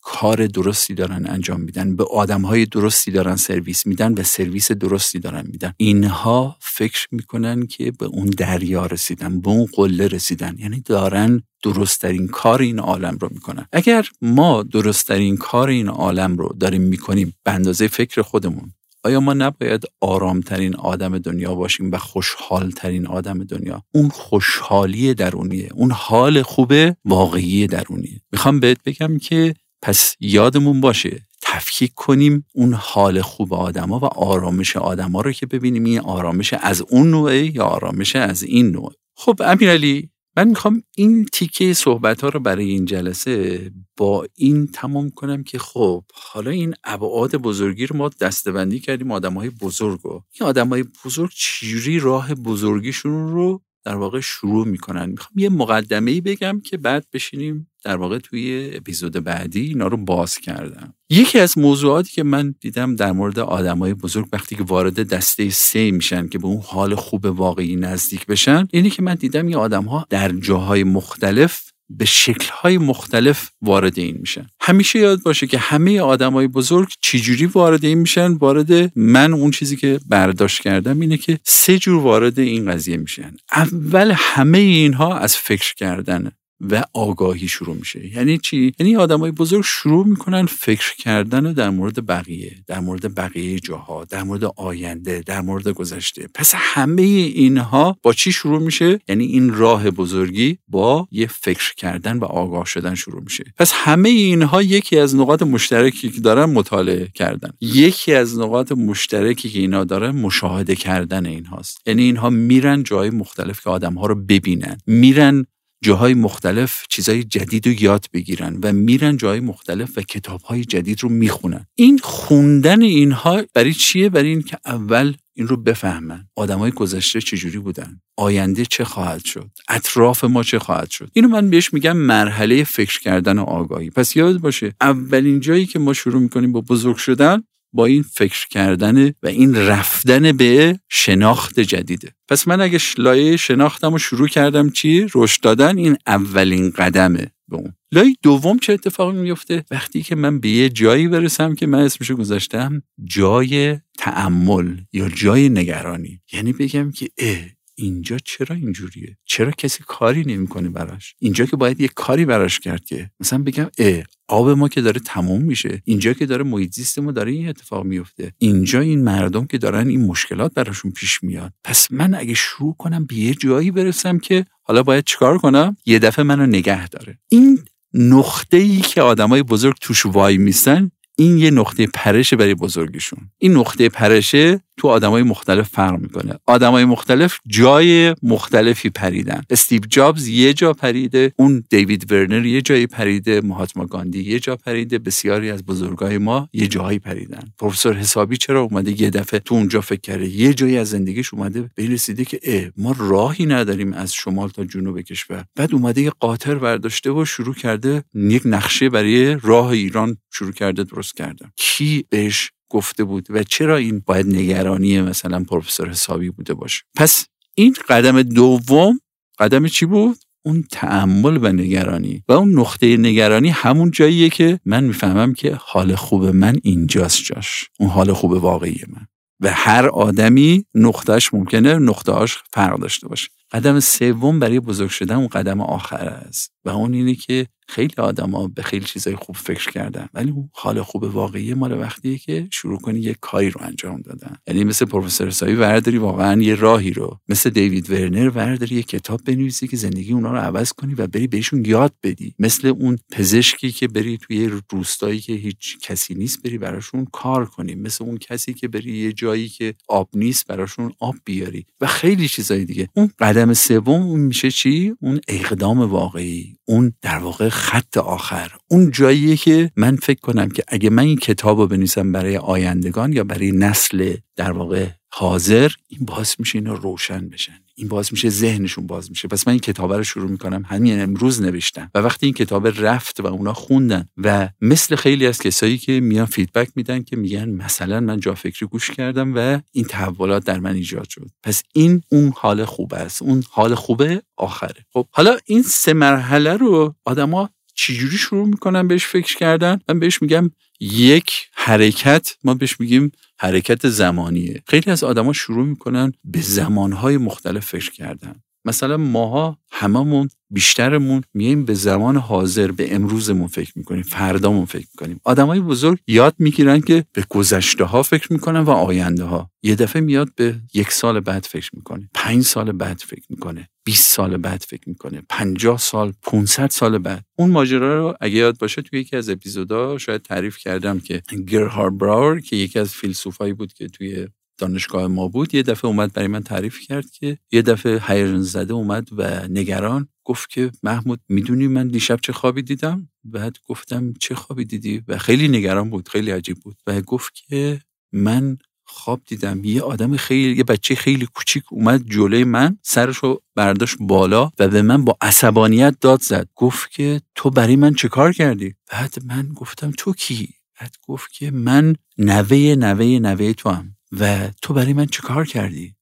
کار درستی دارن انجام میدن به های درستی دارن سرویس میدن و سرویس درستی دارن میدن. اینها فکر می‌کنن که به اون دریا رسیدن به اون قله رسیدن. یعنی دارن درستترین کار این عالم رو می‌کنن. اگر ما درستترین کار این عالم رو داریم می‌کنیم به اندازه فکر خودمون آیا ما نباید آرامترین آدم دنیا باشیم و خوشحالترین آدم دنیا؟ اون خوشحالی درونیه. اون حال خوبه واقعی درونیه. می‌خوام بهت بگم که پس یادمون باشه تفکیک کنیم اون حال خوب آدما و آرامش آدما رو که ببینیم این آرامش از اون نوعه یا آرامش از این نوع. خب امیرعلی من می‌خوام این تیکه صحبت ها رو برای این جلسه با این تمام کنم که خب حالا این ابعاد بزرگی رو ما دستبندی کردیم آدم های بزرگ و این آدم های بزرگ چیری راه بزرگیشون رو در واقع شروع می‌کنن؟ می‌خوام یه مقدمه ای بگم که بعد بشینیم در واقع توی اپیزود بعدی اینا رو باز کردم. یکی از موضوعاتی که من دیدم در مورد آدمای بزرگ وقتی که وارد دسته سه میشن که به اون حال خوب واقعی نزدیک بشن اینی که من دیدم این آدم ها در جاهای مختلف به شکلهای مختلف وارد این میشن. همیشه یاد باشه که همه آدمای بزرگ چجوری وارد این میشن؟ وارد من اون چیزی که برداشت کردم اینه که سه جور وارد این قضیه میشن. اول همه اینها از فکر کردنه و آگاهی شروع میشه. یعنی چی؟ یعنی آدمای بزرگ شروع می‌کنن فکر کردن در مورد بقیه در مورد بقیه جاها در مورد آینده در مورد گذشته. پس همه اینها با چی شروع میشه؟ یعنی این راه بزرگی با یه فکر کردن و آگاه شدن شروع میشه. پس همه اینها یکی از نقاط مشترکی که دارن مطالعه کردن. یکی از نقاط مشترکی که اینا دارن مشاهده کردن اینهاست. یعنی اینها میرن جای مختلف که آدم ها رو ببینن. میرن جاهای مختلف چیزهای جدید رو یاد بگیرن و میرن جاهای مختلف و کتابهای جدید رو می‌خونن. این خوندن اینها برای چیه؟ برای این که اول این رو بفهمن آدمای گذشته چجوری بودن آینده چه خواهد شد اطراف ما چه خواهد شد. اینو من بهش میگم مرحله فکر کردن و آگاهی. پس یاد باشه اولین جایی که ما شروع می‌کنیم با بزرگ شدن با این فکر کردن و این رفتن به شناخت جدیده. پس من اگه لایه شناختم و شروع کردم چی؟ رشد دادن این اولین قدمه به اون. لایه دوم چه اتفاقی میفته وقتی که من به یه جایی برسم که من اسمشو گذاشتم جای تعمل یا جای نگرانی. یعنی بگم که اه اینجا چرا اینجوریه؟ چرا کسی کاری نمی‌کنه براش؟ اینجا که باید یه کاری براش کرد که مثلا بگم اه آب ما که داره تموم میشه. اینجا که داره محیط زیست ما داره این اتفاق میفته اینجا این مردم که دارن این مشکلات براشون پیش میاد. پس من اگه شروع کنم به یه جایی برسم که حالا باید چیکار کنم؟ یه دفعه منو نگه داره. این نقطه ای که آدمای بزرگ توش وای میستن این یه نقطه پرشه برای بزرگشون. این نقطه پرشه تو آدمای مختلف فرق می‌کنه. آدمای مختلف جای مختلفی پریدن. استیو جابز یه جا پریده اون دیوید ورنر یه جایی پریده مهاتما گاندی یه جا پریده بسیاری از بزرگای ما یه جایی پریدن. پروفسور حسابی چرا اومده یه دفعه تو اونجا فکر کرده؟ یه جایی از زندگیش اومده به رسیده که اه ما راهی نداریم از شمال تا جنوب کشور. بعد اومده یه قاطر برداشته و شروع کرده یک نقشه برای راه ایران شروع کرده درست کرده. کی بهش گفته بود و چرا این باید نگرانی مثلا پروفسور حسابی بوده باشه؟ پس این قدم دوم قدم چی بود؟ اون تعمل و نگرانی. و اون نقطه نگرانی همون جاییه که من می‌فهمم که حال خوب من اینجاست جاش. اون حال خوب واقعی من. و هر آدمی نقطهش ممکنه نقطهاش فرق داشته باشه. قدم سوم برای بزرگ شدن اون قدم آخر است. و اون اینه که خیلی آدما به خیلی چیزای خوب فکر کردن. ولی اون حال خوب واقعی مال وقتیه که شروع کنی یه کاری رو انجام دادن. یعنی مثل پروفسور سایی ورداری واقعا یه راهی رو. مثل دیوید ورنر ورداری یه کتاب بنویسی که زندگی اونا رو عوض کنی و بری بهشون یاد بدی. مثل اون پزشکی که بری توی روستایی که هیچ کسی نیست بری براشون کار کنی. مثل اون کسی که بری یه جایی که آب نیست براشون آب بیاری. و خیلی چیزای دیگه. اون قدم سوم میشه چی؟ اون اقدام واقعی. اون در واقع خط آخر اون جاییه که من فکر کنم که اگه من این کتاب رو بنویسم برای آیندگان یا برای نسل در واقع حاضر این باعث میشه اینا روشن بشن. این باعث میشه ذهنشون باز میشه. پس من این کتاب رو شروع می‌کنم. همین امروز نوشتم. و وقتی این کتاب رفت و اونا خوندن و مثل خیلی از کسایی که میان فیدبک میدن که میگن مثلا من جا فکری گوش کردم و این تحولات در من ایجاد شد. پس این اون حال خوب است. اون حال خوبه آخره. خب حالا این سه مرحله رو آدما چجوری شروع می‌کنن بهش فکر کردن؟ من بهش میگم یک حرکت. ما بهش میگیم حرکت زمانیه. خیلی از آدما شروع می‌کنن به زمانهای مختلف فکر کردن. مثلا ماها هممون بیشترمون میایم به زمان حاضر به امروزمون فکر می‌کنیم فردامون فکر می‌کنیم. آدمای بزرگ یاد می‌گیرن که به گذشته ها فکر می‌کنن و آینده ها یه دفعه میاد به یک سال بعد فکر می‌کنه پنج سال بعد فکر می‌کنه 20 سال بعد فکر می‌کنه 50 سال 500 سال بعد. اون ماجرا رو اگه یاد باشه توی یکی از اپیزودا شاید تعریف کردم که گرهار براور که یکی از فیلسوفایی بود که توی دانشگاه ما بود یه دفعه اومد برای من تعریف کرد که یه دفعه هیجان زده اومد و نگران گفت که محمود می‌دونی من دیشب چه خوابی دیدم؟ بعد گفتم چه خوابی دیدی؟ و خیلی نگران بود خیلی عجیب بود و گفت که من خواب دیدم. یه آدم خیلی یه بچه خیلی کوچیک اومد جلوی من سرشو برداشت بالا و به من با عصبانیت داد زد گفت که تو برای من چه کار کردی؟ بعد من گفتم تو کی؟ بعد گفت که من نوه نوه نوه تو هم و تو برای من چه کار کردی؟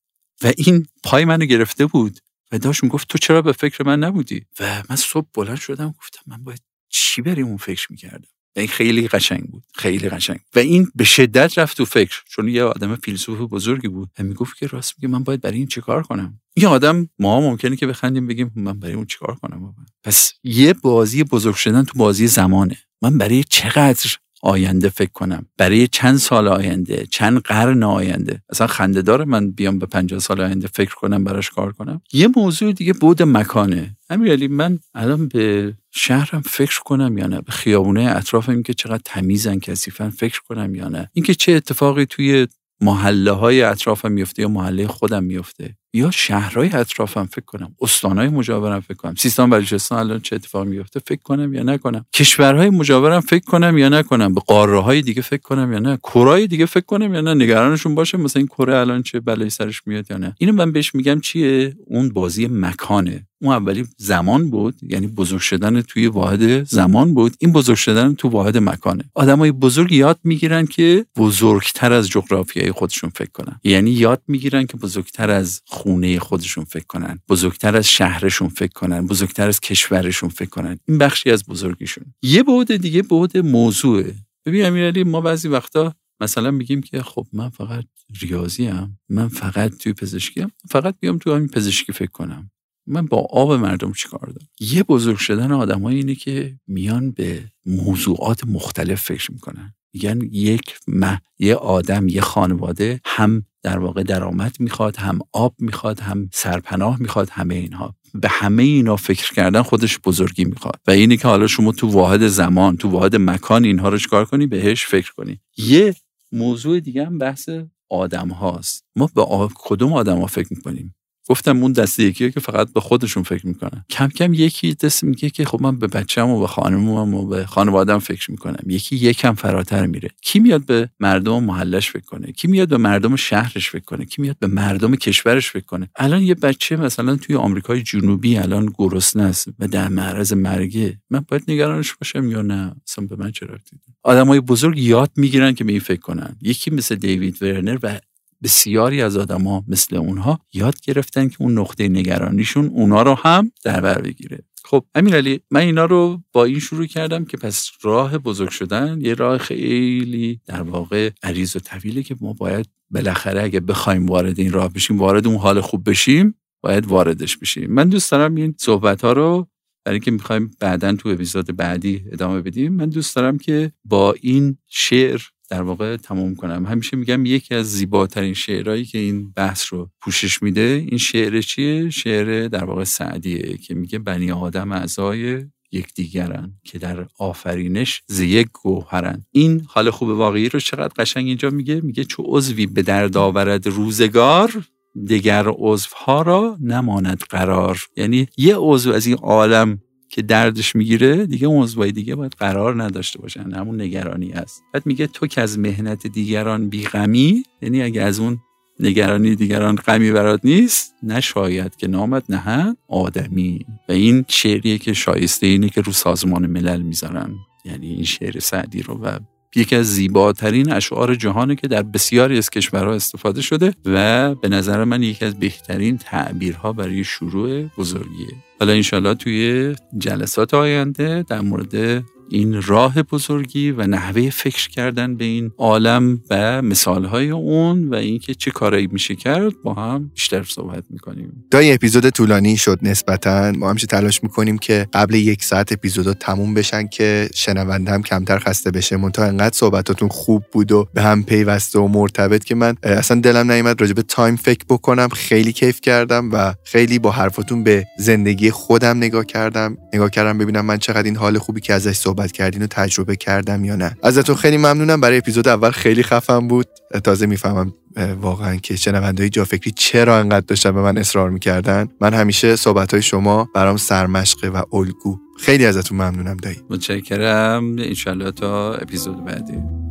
و این پای منو گرفته بود و داشت می‌گفت تو چرا به فکر من نبودی؟ و من صبح بلند شدم گفتم من باید چی برای اون فکر می‌کردم؟ این خیلی قشنگ بود خیلی قشنگ. و این به شدت رفت تو فکر چون یه آدم فیلسوف بزرگی بود و می‌گفت که راست میگه من باید برای این چیکار کنم؟ این آدم ما ممکنه که بخندیم بگیم من برای اون چیکار کنم پس یه بازی بزرگ شدن تو بازی زمانه. من برای چقدر آینده فکر کنم. برای چند سال آینده چند قرن آینده. اصلا خنده داره من بیام به 50 سال آینده فکر کنم براش کار کنم. یه موضوع دیگه بود مکانه. امیرعلی من الان به شهرم فکر کنم یا نه؟ به خیابونه اطرافم که چقدر تمیزن کثیفن فکر کنم یا نه؟ اینکه چه اتفاقی توی محله های اطرافم میفته یا محله خودم میفته یا شهرهای اطرافم فکر کنم استانهای مجاورم فکر کنم سیستان بلوچستان الان چه اتفاق میفته فکر کنم یا نکنم. کشورهای مجاورم فکر کنم یا نکنم به قاره های دیگه فکر کنم یا نه کرای دیگه فکر کنم یا نه نگرانشون باشه مثلا این کره الان چه بلایی سرش میاد یا نه. اینو من بهش میگم چیه؟ اون بازی مکانه. اون اولی زمان بود یعنی بزرگ شدن توی واحد زمان بود. این بزرگ شدن تو واحد مکانه. آدمای بزرگ یاد می‌گیرن که بزرگتر از جغرافیای خودشون فکر کنن. یعنی یاد می‌گیرن که بزرگتر از خونه خودشون فکر کنن بزرگتر از شهرشون فکر کنن بزرگتر از کشورشون فکر کنن این بخشی از بزرگیشون یه بعد دیگه بعد موضوعه ببین امیرعلی ما بعضی وقتا مثلا میگیم که خب من فقط ریاضی هم. من فقط توی پزشکی هم. فقط بیام توی همین پزشکی فکر کنم من با آب مردم چیکار دارم یه بزرگ شدن آدم اینه که میان به موضوعات مختلف فکر می‌کنن میگن یک مه یه آدم یه خانواده هم در واقع درآمد می‌خواد هم آب می‌خواد هم سرپناه می‌خواد همه اینها. به همه اینا فکر کردن خودش بزرگی می‌خواد. و اینه که حالا شما تو واحد زمان تو واحد مکان اینها رو چکار کنی؟ بهش فکر کنی. یه موضوع دیگه هم بحث آدم هاست ما به کدوم آدم ها فکر می‌کنیم؟ گفتم اون دسته یکیه که فقط به خودشون فکر می‌کنن. کم کم یکی دست میگه که خب من به بچه‌م و به خانمم و به خانوادم فکر می‌کنم. یکی یکم فراتر میره. کی میاد به مردم محلش فکر کنه؟ کی میاد به مردم شهرش فکر کنه؟ کی میاد به مردم کشورش فکر کنه؟ الان یه بچه مثلا توی آمریکای جنوبی الان گرسنه است و در معرض مرگه. من باید نگرانش باشم یا نه؟ اصلا به من رفتی آدمای بزرگ یاد می‌گیرن که به این فکر کنن. یکی مثل دیوید ورنر و بسیاری از آدما مثل اونها یاد گرفتن که اون نقطه نگرانیشون اونا رو هم در بر بگیره. خب علی من اینا رو با این شروع کردم که پس راه بزرگ شدن یه راه خیلی در واقع عریض و طویله که ما باید بالاخره اگه بخوایم وارد این راه بشیم وارد اون حال خوب بشیم باید واردش بشیم. من دوست دارم این صحبت ها رو برای اینکه می‌خوایم بعدا تو اپیزود بعدی ادامه بدیم من دوست دارم که با این شعر در واقع تمام کنم. همیشه میگم یکی از زیباترین شعرهایی که این بحث رو پوشش میده این شعر چیه؟ شعر در واقع سعدیه که میگه بنی آدم اعضای یکدیگرن که در آفرینش ز یک گوهرن. این حال خوب واقعی رو چقدر قشنگ اینجا میگه؟ میگه چو عضوی به درد آورد روزگار دیگر عضوها را نماند قرار. یعنی یه عضو از این عالم که دردش می‌گیره دیگه اون عضوای دیگه باید قرار نداشته باشن همون نگرانی است بعد میگه تو که از مهنت دیگران بیغمی یعنی اگه از اون نگرانی دیگران غمی برات نیست نشاید که نامت نهن آدمی. و این شعریه که شایسته اینه که رو سازمان ملل می‌ذارن. یعنی این شعر سعدی رو و یکی از زیباترین اشعار جهانه که در بسیاری از کشورها استفاده شده و به نظر من یکی از بهترین تعبیرها برای شروع بزرگیه. حالا انشالله توی جلسات آینده در مورد این راه بزرگی و نحوه فکر کردن به این عالم و مثالهای اون و اینکه چه کارایی میشه کرد با هم بیشتر صحبت می‌کنیم. دای اپیزود طولانی شد نسبتا ما همیشه تلاش می‌کنیم که قبل یک ساعت اپیزودا تموم بشن که شنونده هم کمتر خسته بشه. منتها انقدر صحبتاتون خوب بود و به هم پیوسته و مرتبط که من اصلا دلم نیومد راجع به تایم فکر بکنم. خیلی کیف کردم و خیلی با حرفاتون به زندگی خودم نگاه کردم. نگاه کردم ببینم من چقدر این حال خوبی که ازش صحبت کردین و تجربه کردم یا نه. ازتون خیلی ممنونم. برای اپیزود اول خیلی خفم بود. تازه می‌فهمم واقعا که شنوندهای جا فکری چرا انقدر داشتن به من اصرار می‌کردن. من همیشه صحبت های شما برام سرمشقه و الگو. خیلی ازتون ممنونم دایی. متشکرم. انشالله تا اپیزود بعدی.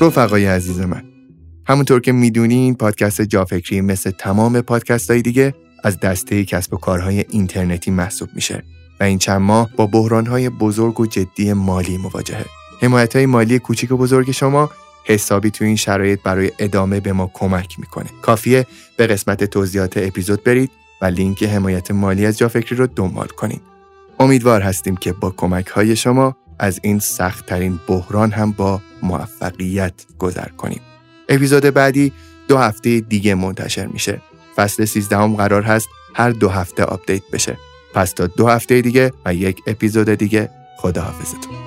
رفقای عزیز من همونطور که می‌دونین پادکست جافکری مثل تمام پادکست های دیگه از دسته کسب و کارهای اینترنتی محسوب میشه و این چند ماه با بحرانهای بزرگ و جدی مالی مواجهه حمایت های مالی کوچیک و بزرگ شما حسابی تو این شرایط برای ادامه به ما کمک می‌کنه. کافیه به قسمت توضیحات اپیزود برید و لینک حمایت مالی از جافکری رو دنبال کنید. امیدوار هستیم که با کمک های شما از این سخت ترین بحران هم با موفقیت گذر کنیم. اپیزود بعدی دو هفته دیگه منتشر میشه. فصل 13 هم قرار هست هر دو هفته آپدیت بشه. پس تا دو هفته دیگه و یک اپیزود دیگه خداحافظتون.